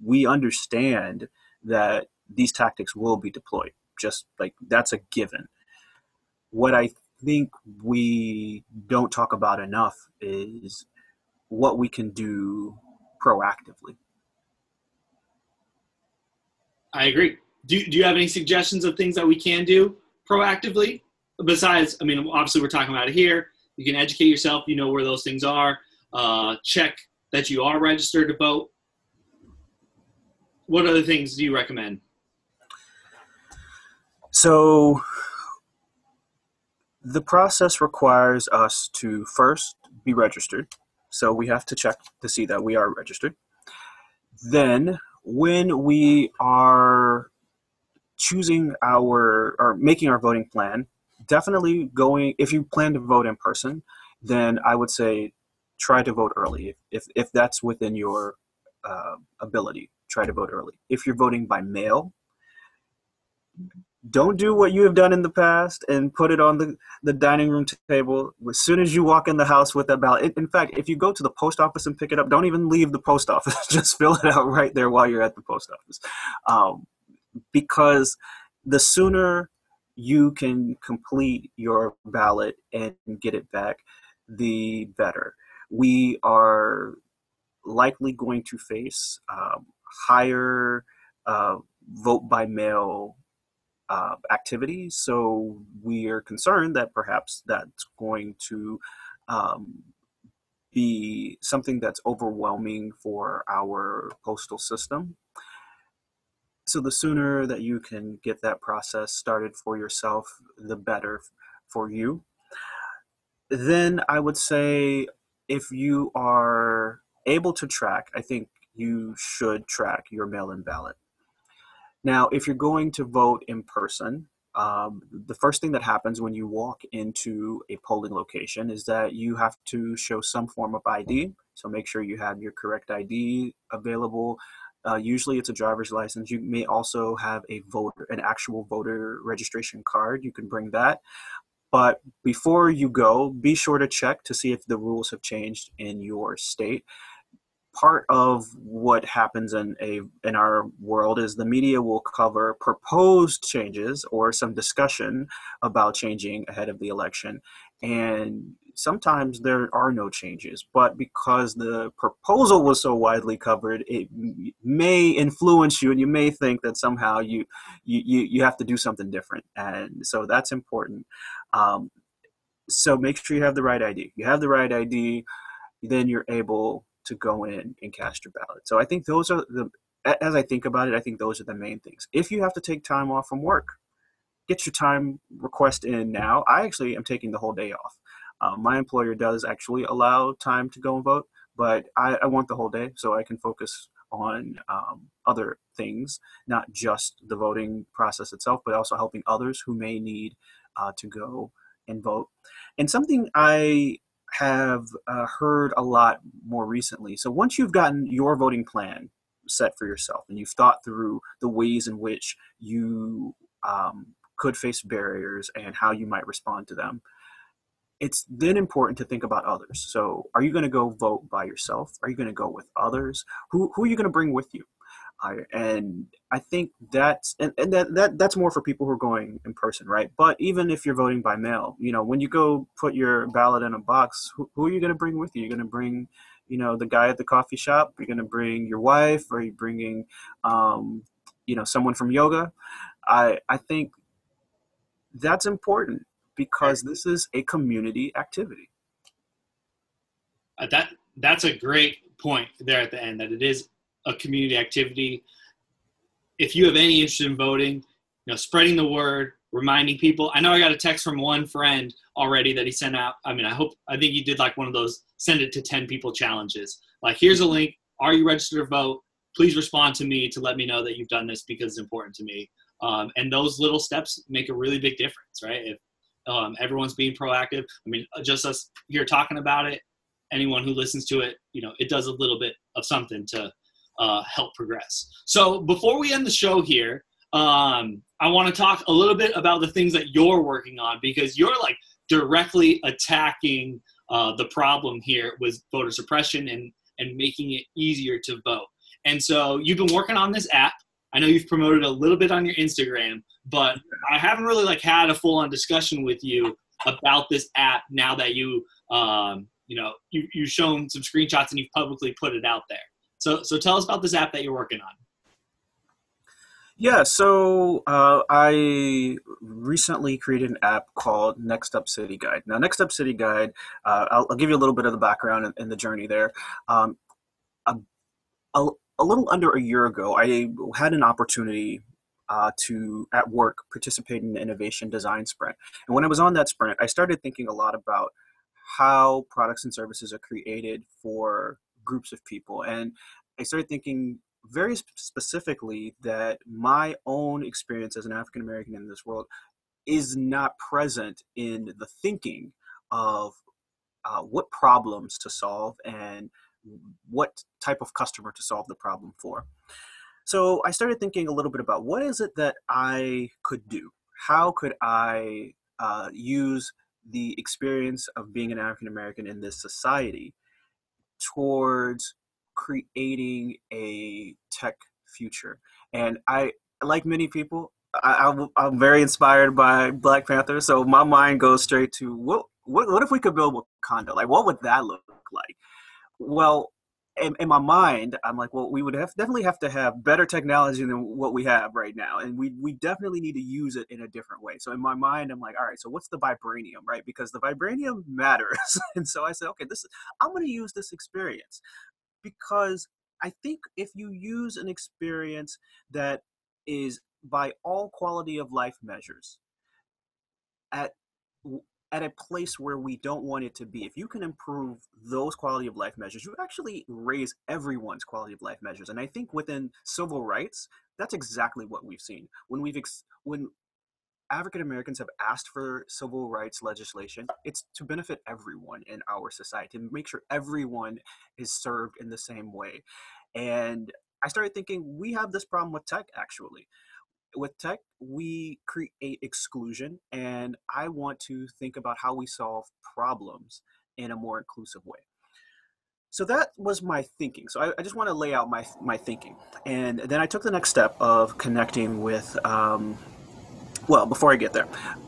we understand that these tactics will be deployed just like that's a given what i think we don't talk about enough is what we can do proactively i agree do, do you have any suggestions of things that we can do proactively besides, I mean, obviously we're talking about it here. You can educate yourself. You know where those things are. Uh, check that you are registered to vote. What other things do you recommend? So, the process requires us to first be registered. So, we have to check to see that we are registered. Then, when we are choosing our or making our voting plan, definitely going if you plan to vote in person then i would say try to vote early if if, that's within your uh, ability try to vote early if you're voting by mail don't do what you have done in the past and put it on the, the dining room table as soon as you walk in the house with that ballot. In fact, if you go to the post office and pick it up, don't even leave the post office. Just fill it out right there while you're at the post office. Um, because the sooner you can complete your ballot and get it back, the better. We are likely going to face um, higher uh, vote by mail uh, activities. So we are concerned that perhaps that's going to um, be something that's overwhelming for our postal system so the sooner that you can get that process started for yourself the better for you then i would say if you are able to track i think you should track your mail-in ballot now if you're going to vote in person um, the first thing that happens when you walk into a polling location is that you have to show some form of id so make sure you have your correct id available uh, usually it's a driver's license. You may also have a voter, an actual voter registration card. You can bring that. But before you go, be sure to check to see if the rules have changed in your state. Part of what happens in a in our world is the media will cover proposed changes or some discussion about changing ahead of the election, and sometimes there are no changes, but because the proposal was so widely covered, it may influence you, and you may think that somehow you you you have to do something different, and so that's important. Um, so make sure you have the right ID. You have the right ID, then you're able to go in and cast your ballot. So I think those are the as I think about it, I think those are the main things. If you have to take time off from work, get your time request in now. I actually am taking the whole day off. Uh, my employer does actually allow time to go and vote, but I, I want the whole day so I can focus on um, other things, not just the voting process itself, but also helping others who may need uh, to go and vote. And something I have uh, heard a lot more recently. So once you've gotten your voting plan set for yourself and you've thought through the ways in which you um, could face barriers and how you might respond to them, it's then important to think about others. So, are you going to go vote by yourself? Are you going to go with others? Who who are you going to bring with you? And I think that's and, and that, that that's more for people who are going in person, right? But even if you're voting by mail, you know, when you go put your ballot in a box, who, who are you going to bring with you? You're going to bring, you know, the guy at the coffee shop. You're going to bring your wife. Or are you bringing, um, you know, someone from yoga? I I think that's important because this is a community activity. Uh, that that's a great point there at the end that it is a community activity. If you have any interest in voting, you know, spreading the word, reminding people. I know I got a text from one friend already that he sent out. I mean, I hope I think you did like one of those send it to 10 people challenges. Like here's a link, are you registered to vote? Please respond to me to let me know that you've done this because it's important to me. Um, and those little steps make a really big difference, right? If um, everyone's being proactive. I mean, uh, just us here talking about it. Anyone who listens to it, you know, it does a little bit of something to uh, help progress. So before we end the show here, um, I want to talk a little bit about the things that you're working on because you're like directly attacking uh, the problem here with voter suppression and and making it easier to vote. And so you've been working on this app. I know you've promoted a little bit on your Instagram, but I haven't really like had a full on discussion with you about this app now that you um, you know you you've shown some screenshots and you've publicly put it out there. So so tell us about this app that you're working on. Yeah, so uh, I recently created an app called Next Up City Guide. Now, Next Up City Guide, uh, I'll, I'll, give you a little bit of the background and, the journey there. Um, a, a, a, little under a year ago, I had an opportunity uh, to, at work, participate in the Innovation Design Sprint. And when I was on that sprint, I started thinking a lot about how products and services are created for groups of people. And I started thinking very specifically that my own experience as an African American in this world is not present in the thinking of uh, what problems to solve and what type of customer to solve the problem for. So I started thinking a little bit about what is it that I could do? How could I uh, use the experience of being an African American in this society towards creating a tech future. And I, like many people, I, am very inspired by Black Panther. So my mind goes straight to what, what, what if we could build Wakanda? Like, what would that look like? Well, in, in, my mind, I'm like, well, we would have definitely have to have better technology than what we have right now, and we we definitely need to use it in a different way. So in my mind, I'm like, all right, so what's the vibranium, right? Because the vibranium matters, and so I said, okay, this is I'm going to use this experience because I think if you use an experience that is by all quality of life measures at at a place where we don't want it to be if you can improve those quality of life measures you actually raise everyone's quality of life measures and i think within civil rights that's exactly what we've seen when we've ex- when African Americans have asked for civil rights legislation, it's to benefit everyone in our society, to make sure everyone is served in the same way. And I started thinking we have this problem with tech actually. With tech, we create exclusion, and I want to think about how we solve problems in a more inclusive way. So that was my thinking. So I, I just want to lay out my my thinking, and then I took the next step of connecting with um, well, before I get there,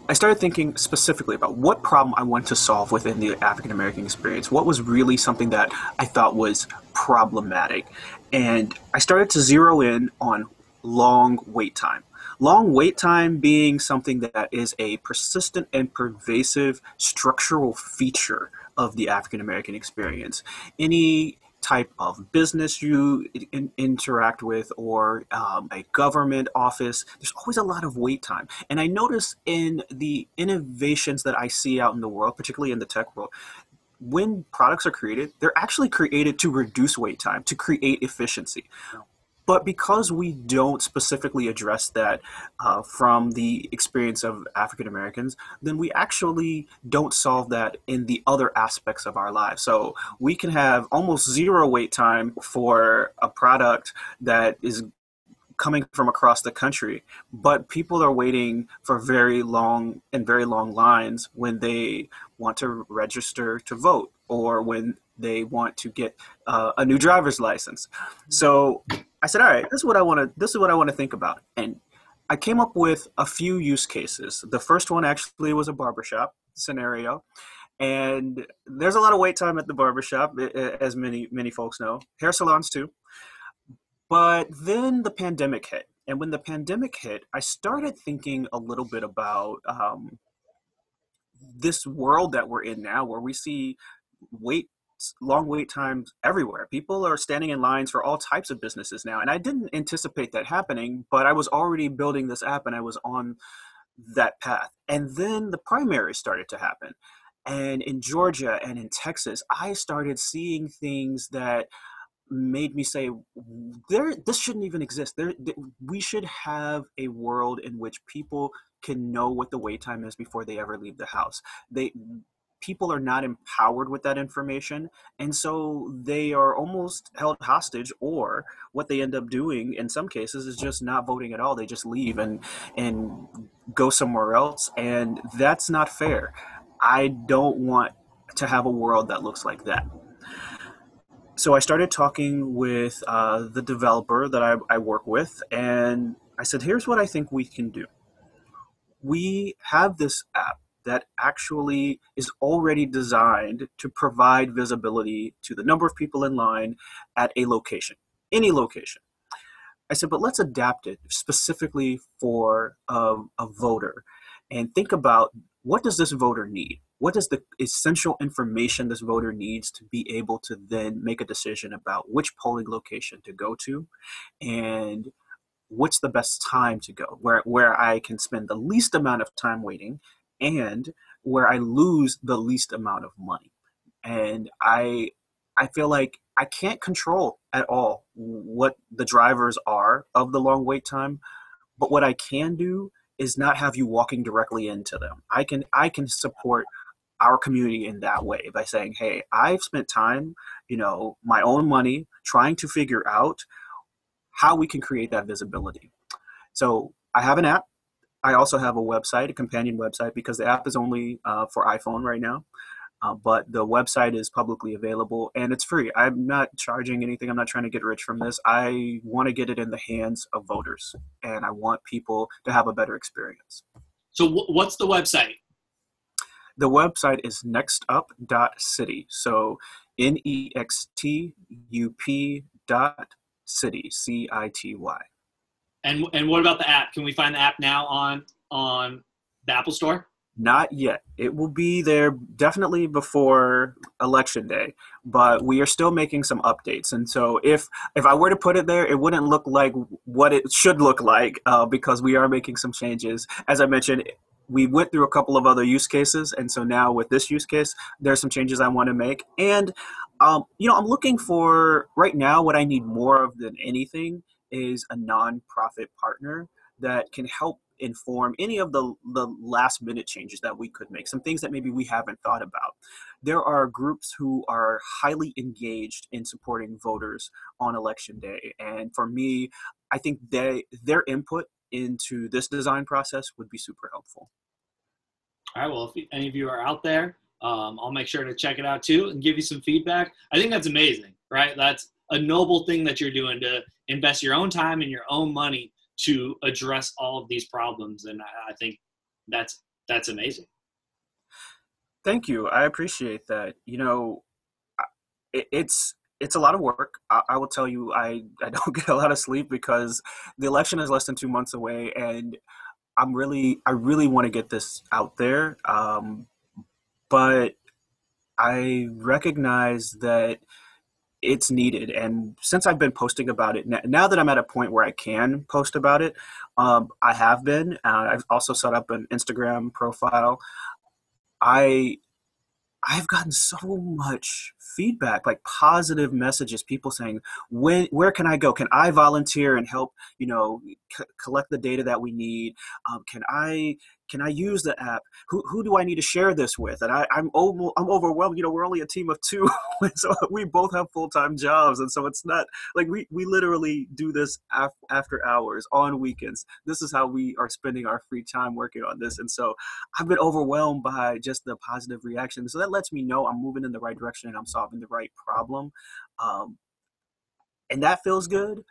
I started thinking specifically about what problem I wanted to solve within the African American experience. What was really something that I thought was problematic. And I started to zero in on long wait time. Long wait time being something that is a persistent and pervasive structural feature of the African American experience. Any type of business you in, interact with or um, a government office, there's always a lot of wait time. And I notice in the innovations that I see out in the world, particularly in the tech world, when products are created, they're actually created to reduce wait time, to create efficiency. But because we don't specifically address that uh, from the experience of African Americans, then we actually don't solve that in the other aspects of our lives. So we can have almost zero wait time for a product that is coming from across the country, but people are waiting for very long and very long lines when they want to register to vote or when they want to get uh, a new driver's license. So I said, all right, this is what I want to this is what I want to think about. And I came up with a few use cases. The first one actually was a barbershop scenario. And there's a lot of wait time at the barbershop, as many many folks know. Hair salons too. But then the pandemic hit. And when the pandemic hit, I started thinking a little bit about um, this world that we're in now, where we see wait long wait times everywhere. People are standing in lines for all types of businesses now. And I didn't anticipate that happening, but I was already building this app and I was on that path. And then the primaries started to happen. And in Georgia and in Texas, I started seeing things that made me say there this shouldn't even exist there we should have a world in which people can know what the wait time is before they ever leave the house they people are not empowered with that information and so they are almost held hostage or what they end up doing in some cases is just not voting at all they just leave and and go somewhere else and that's not fair I don't want to have a world that looks like that. So I started talking with uh, the developer that I, I work with, and I said, here's what I think we can do. We have this app that actually is already designed to provide visibility to the number of people in line at a location, any location. I said, but let's adapt it specifically for a, a voter and think about what does this voter need? What is the essential information this voter needs to be able to then make a decision about which polling location to go to and what's the best time to go where where I can spend the least amount of time waiting and where I lose the least amount of money. And I I feel like I can't control at all what the drivers are of the long wait time, but what I can do is not have you walking directly into them. I can I can support our community in that way by saying, "Hey, I've spent time, you know, my own money trying to figure out how we can create that visibility." So, I have an app I also have a website, a companion website, because the app is only uh, for iPhone right now. Uh, but the website is publicly available and it's free. I'm not charging anything. I'm not trying to get rich from this. I want to get it in the hands of voters and I want people to have a better experience. So, w- what's the website? The website is nextup.city. So, N E X T U P dot city, C I T Y. And and what about the app? Can we find the app now on on the Apple Store? Not yet. It will be there definitely before election day, but we are still making some updates. And so, if if I were to put it there, it wouldn't look like what it should look like uh, because we are making some changes. As I mentioned, we went through a couple of other use cases, and so now with this use case, there's some changes I want to make. And um, you know, I'm looking for right now what I need more of than anything is a nonprofit partner that can help inform any of the, the last minute changes that we could make, some things that maybe we haven't thought about. There are groups who are highly engaged in supporting voters on election day. And for me, I think they their input into this design process would be super helpful. All right. Well, if any of you are out there, um, I'll make sure to check it out too and give you some feedback. I think that's amazing, right? That's a noble thing that you're doing to invest your own time and your own money to address all of these problems. And i think that's that's amazing. Thank you. I appreciate that. You know it's it's a lot of work. I, I, will tell you I, I don't get a lot of sleep because the election is less than two months away and i'm really i really want to get this out there. Um, but i recognize that it's needed. And since I've been posting about it, now that I'm at a point where I can post about it, um, I have been. Uh, I've also set up an Instagram profile. I I've gotten so much feedback, like positive messages, people saying, "When, where can I go? Can I volunteer and help? You know, c- collect the data that we need? Um, can I can I use the app? Who, who do I need to share this with? And I, I'm over, I'm overwhelmed. You know, we're only a team of two, so we both have full time jobs, and so it's not like we we literally do this af- after hours on weekends. This is how we are spending our free time working on this, and so I've been overwhelmed by just the positive reaction. So that lets me know I'm moving in the right direction and I'm solving the right problem, um, and that feels good.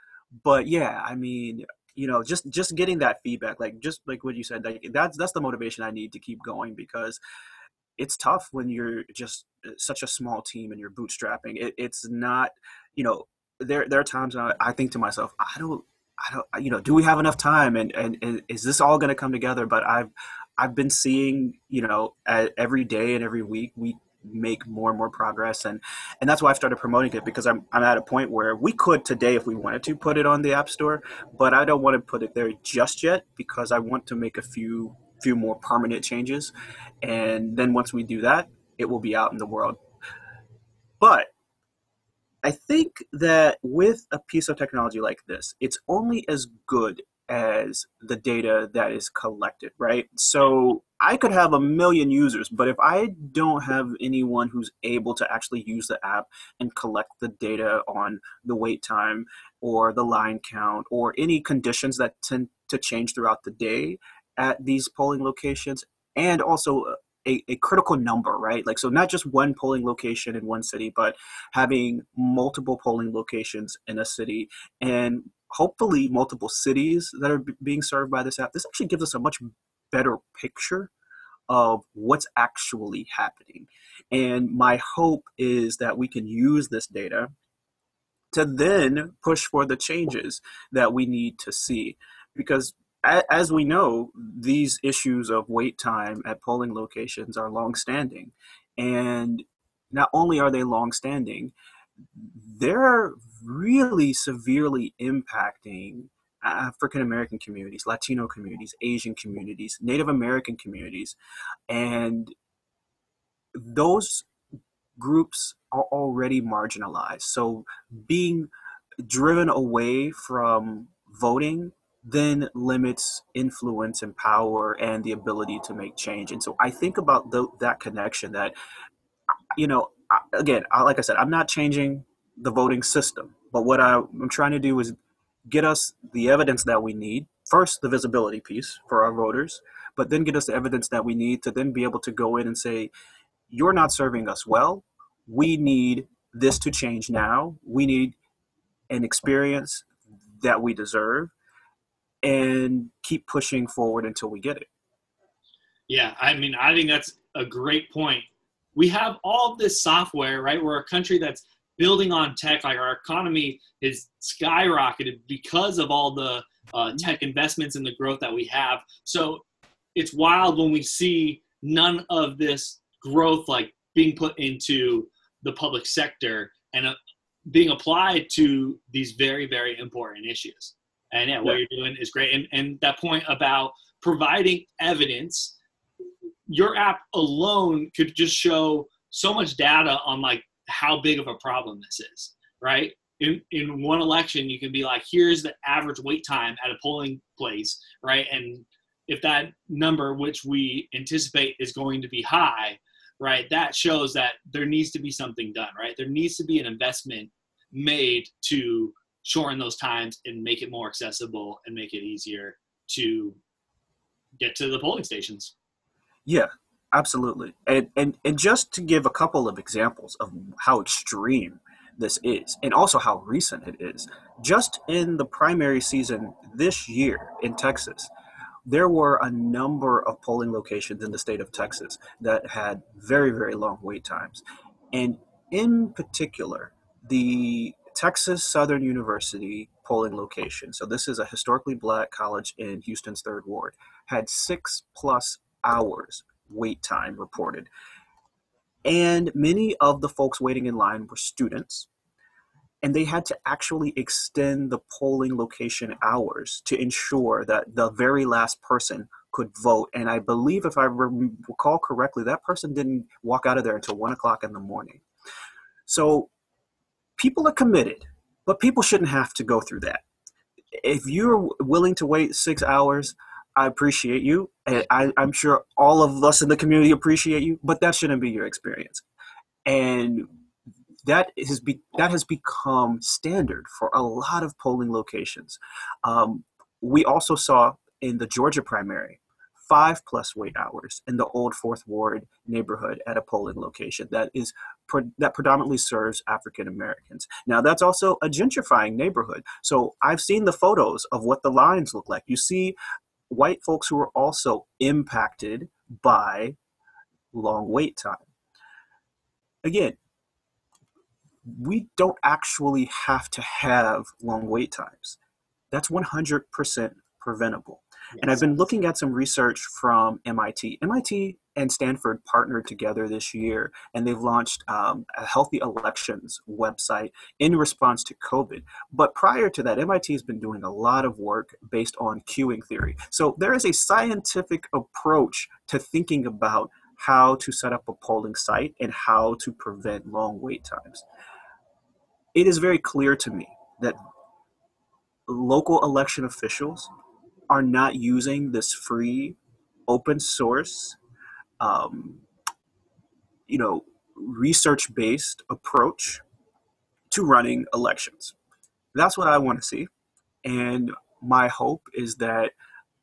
But yeah, I mean, you know just just getting that feedback like just like what you said like that's that's the motivation i need to keep going because it's tough when you're just uh, such a small team and you're bootstrapping. It, it's not you know there there are times I, I think to myself i don't i don't you know do we have enough time and and, and is this all going to come together? But i've i've been seeing you know every day and every week we make more and more progress. And and that's why I've started promoting it because I'm I'm at a point where we could today if we wanted to put it on the app store but I don't want to put it there just yet because I want to make a few few more permanent changes. And then once we do that it will be out in the world. But I think that with a piece of technology like this it's only as good as the data that is collected, right? So I could have a million users, but if I don't have anyone who's able to actually use the app and collect the data on the wait time or the line count or any conditions that tend to change throughout the day at these polling locations, and also a, a, critical number, right? Like, so not just one polling location in one city, but having multiple polling locations in a city and hopefully multiple cities that are b- being served by this app. This actually gives us a much better picture of what's actually happening. And my hope is that we can use this data to then push for the changes that we need to see. Because as we know, these issues of wait time at polling locations are longstanding. And not only are they longstanding, they're really severely impacting uh, African American communities, Latino communities, Asian communities, Native American communities. And those groups are already marginalized. So being driven away from voting then limits influence and power and the ability to make change. And so I think about the, that connection that, you know, again, like I said, I'm not changing the voting system, but what I, I'm trying to do is get us the evidence that we need. First, the visibility piece for our voters, but then get us the evidence that we need to then be able to go in and say, you're not serving us well. We need this to change now. We need an experience that we deserve and keep pushing forward until we get it. Yeah, I mean, I think that's a great point. We have all this software, right? We're a country that's building on tech. Like our economy is skyrocketed because of all the uh, mm-hmm. tech investments and the growth that we have. So it's wild when we see none of this growth like being put into the public sector and uh, being applied to these very, very important issues. And yeah, what yeah. you're doing is great. And, and that point about providing evidence, your app alone could just show so much data on like how big of a problem this is, right? In, in one election, you can be like, here's the average wait time at a polling place, right? And if that number, which we anticipate is going to be high, right, that shows that there needs to be something done, right? There needs to be an investment made to shorten those times and make it more accessible and make it easier to get to the polling stations. Yeah, absolutely. And and and just to give a couple of examples of how extreme this is and also how recent it is. Just in the primary season this year in Texas, there were a number of polling locations in the state of Texas that had very, very long wait times. And in particular, the Texas Southern University polling location, so this is a historically black college in Houston's third ward, had six plus hours wait time reported. And many of the folks waiting in line were students, and they had to actually extend the polling location hours to ensure that the very last person could vote. And I believe, if I recall correctly, that person didn't walk out of there until one o'clock in the morning. So people are committed, but people shouldn't have to go through that. If you're willing to wait six hours, I appreciate you. And I, I'm sure all of us in the community appreciate you, but that shouldn't be your experience. And that has be, that has become standard for a lot of polling locations. Um, we also saw in the Georgia primary five plus wait hours in the old Fourth Ward neighborhood at a polling location that is that predominantly serves African Americans. Now that's also a gentrifying neighborhood. So I've seen the photos of what the lines look like. You see white folks who were also impacted by long wait time. Again, we don't actually have to have long wait times. That's 100% preventable. And I've been looking at some research from MIT. MIT and Stanford partnered together this year, and they've launched um, a healthy elections website in response to COVID. But prior to that, MIT has been doing a lot of work based on queuing theory. So there is a scientific approach to thinking about how to set up a polling site and how to prevent long wait times. It is very clear to me that local election officials are not using this free open source um, you know research based approach to running elections. That's what i want to see and my hope is that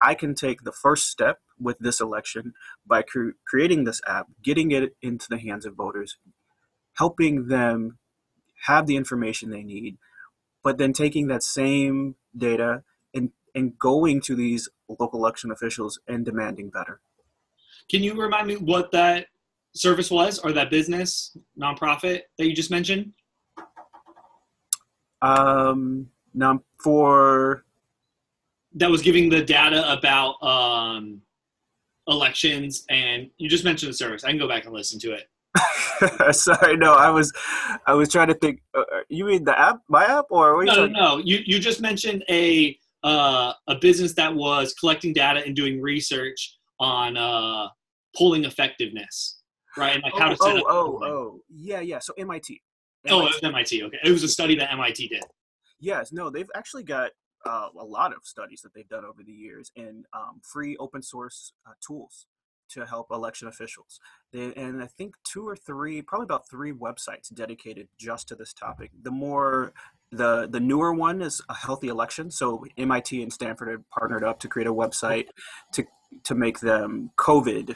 i can take the first step with this election by cre- creating this app, getting it into the hands of voters, helping them have the information they need, but then taking that same data and, and going to these local election officials and demanding better. Can you remind me what that service was or that business nonprofit that you just mentioned? Um, num- for that was giving the data about um, elections, and you just mentioned the service. I can go back and listen to it. Sorry, no, I was, I was trying to think. Uh, uh you mean the app, my app, or no, no, no? You you just mentioned a uh, a business that was collecting data and doing research on uh, polling effectiveness, right? And like oh, how to set oh, up. Oh, oh, oh, yeah, yeah. So MIT. MIT. Oh, it was MIT. Okay, it was a study that MIT did. Yes, no, they've actually got uh, a lot of studies that they've done over the years and um, free open source uh, tools to help election officials. They, and I think two or three, probably about three websites dedicated just to this topic. The more the the newer one is a healthy election. So MIT and Stanford have partnered up to create a website to to make them COVID,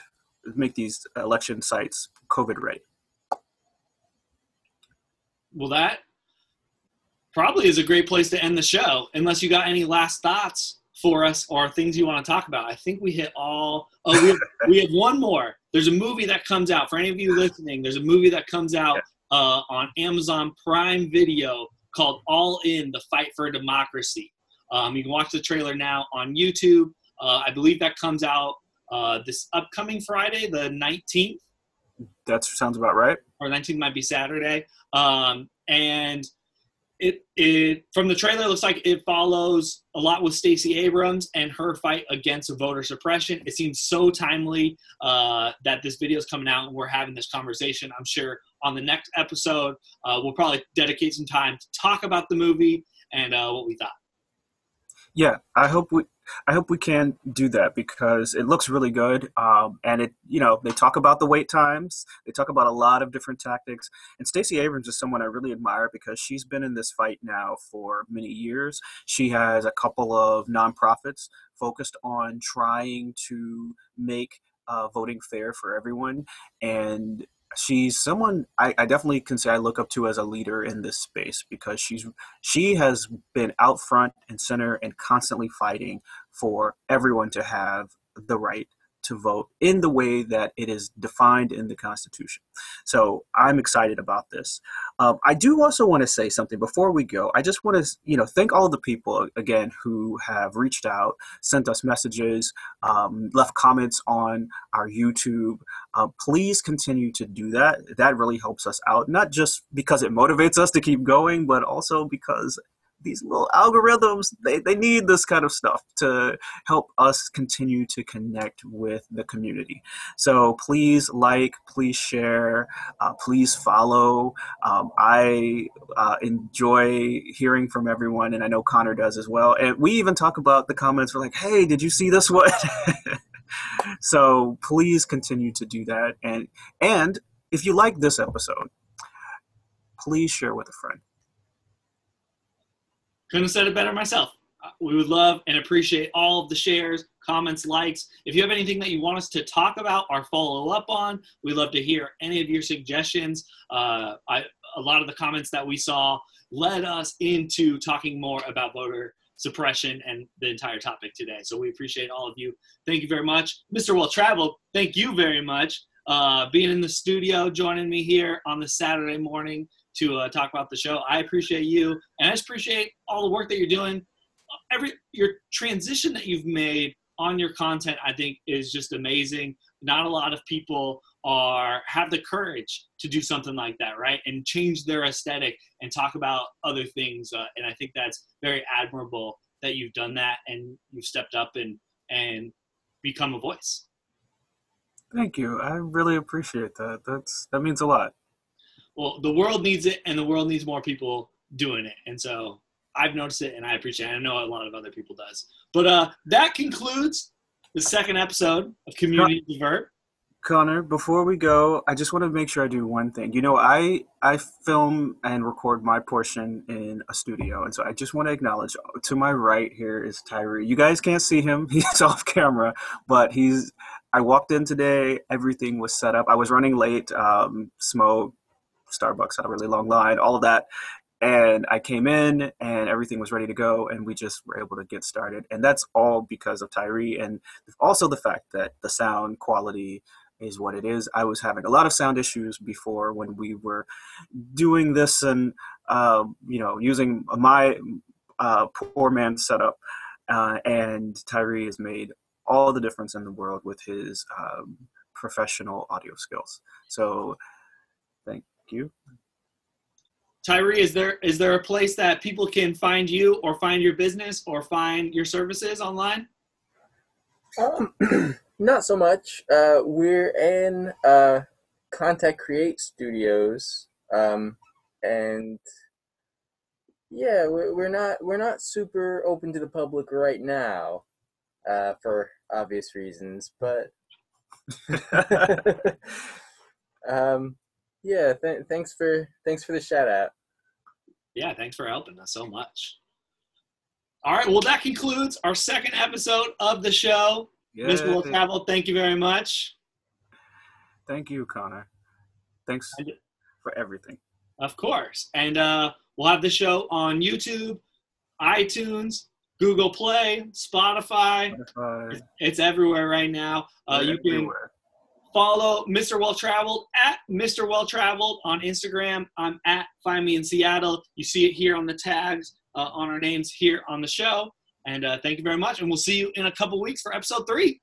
make these election sites COVID ready. Well, that probably is a great place to end the show, unless you got any last thoughts for us or things you want to talk about. I think we hit all. Oh, we have, we have one more. There's a movie that comes out for any of you listening. There's a movie that comes out uh, on Amazon Prime Video called All In: The Fight for Democracy. Um, you can watch the trailer now on YouTube. Uh, I believe that comes out uh, this upcoming Friday, the 19th. That sounds about right. Or 19th might be Saturday. Um, and it it from the trailer it looks like it follows a lot with Stacey Abrams and her fight against voter suppression. It seems so timely uh, that this video is coming out and we're having this conversation. I'm sure on the next episode uh, we'll probably dedicate some time to talk about the movie and uh, what we thought. Yeah, I hope we I hope we can do that because it looks really good. Um, and it, you know, they talk about the wait times. They talk about a lot of different tactics. And Stacey Abrams is someone I really admire because she's been in this fight now for many years. She has a couple of nonprofits focused on trying to make uh, voting fair for everyone. And she's someone I, I, definitely can say I look up to as a leader in this space because she's she has been out front and center and constantly fighting for everyone to have the right to vote in the way that it is defined in the Constitution. So I'm excited about this. Um, I do also want to say something before we go. I just want to, you know, thank all the people again who have reached out, sent us messages, um, left comments on our YouTube. Uh, please continue to do that. That really helps us out, not just because it motivates us to keep going, but also because these little algorithms they, they need this kind of stuff to help us continue to connect with the community. So please like please share uh, please follow. Um, i uh, enjoy hearing from everyone and i know connor does as well. And we even talk about the comments we're like hey did you see this one? So please continue to do that. And and if you like this episode please share with a friend couldn't have said it better myself. Uh, we would love and appreciate all of the shares, comments, likes. If you have anything that you want us to talk about or follow up on, we'd love to hear any of your suggestions. Uh, I, a lot of the comments that we saw led us into talking more about voter suppression and the entire topic today. So we appreciate all of you. Thank you very much. Mr. Well Traveled, thank you very much. Uh, being in the studio, joining me here on the Saturday morning to uh, talk about the show. I appreciate you, and I just appreciate all the work that you're doing. Every your transition that you've made on your content, I think, is just amazing. Not a lot of people are have the courage to do something like that, right? And change their aesthetic and talk about other things. Uh, and I think that's very admirable that you've done that and you've stepped up and and become a voice. Thank you. I really appreciate that. That's that means a lot well, the world needs it, and the world needs more people doing it. And so I've noticed it, and I appreciate it. I know a lot of other people does. But uh, that concludes the second episode of Community Divert. Connor, before we go, I just want to make sure I do one thing. You know, I I film and record my portion in a studio, and so I just want to acknowledge to my right here is Tyree. You guys can't see him; he's off camera, but he's. I walked in today. Everything was set up. I was running late. Um, smoke, Starbucks had a really long line, all of that, and I came in and everything was ready to go, and we just were able to get started. And that's all because of Tyree, and also the fact that the sound quality is what it is. I was having a lot of sound issues before when we were doing this and uh, you know using my uh, poor man setup, uh, and Tyree has made all the difference in the world with his um, professional audio skills. So you. Tyree, is there is there a place that people can find you or find your business or find your services online? Um, Not so much. Uh, we're in uh, Contact Create Studios, um, and yeah, we're, we're not we're not super open to the public right now, uh, for obvious reasons. But um, yeah, th- thanks for thanks for the shout out. Yeah, thanks for helping us so much. All right, well, that concludes our second episode of the show. Yeah, Mr. Will Travel, thank you very much. Thank you, Connor. Thanks for everything. Of course. And uh, we'll have the show on YouTube, iTunes, Google Play, Spotify. Spotify. It's everywhere right now. Uh, you can follow Mr. Well Traveled at Mr. Well Traveled on Instagram. I'm at Find Me in Seattle. You see it here on the tags uh, on our names here on the show. And uh, thank you very much. And we'll see you in a couple weeks for episode three.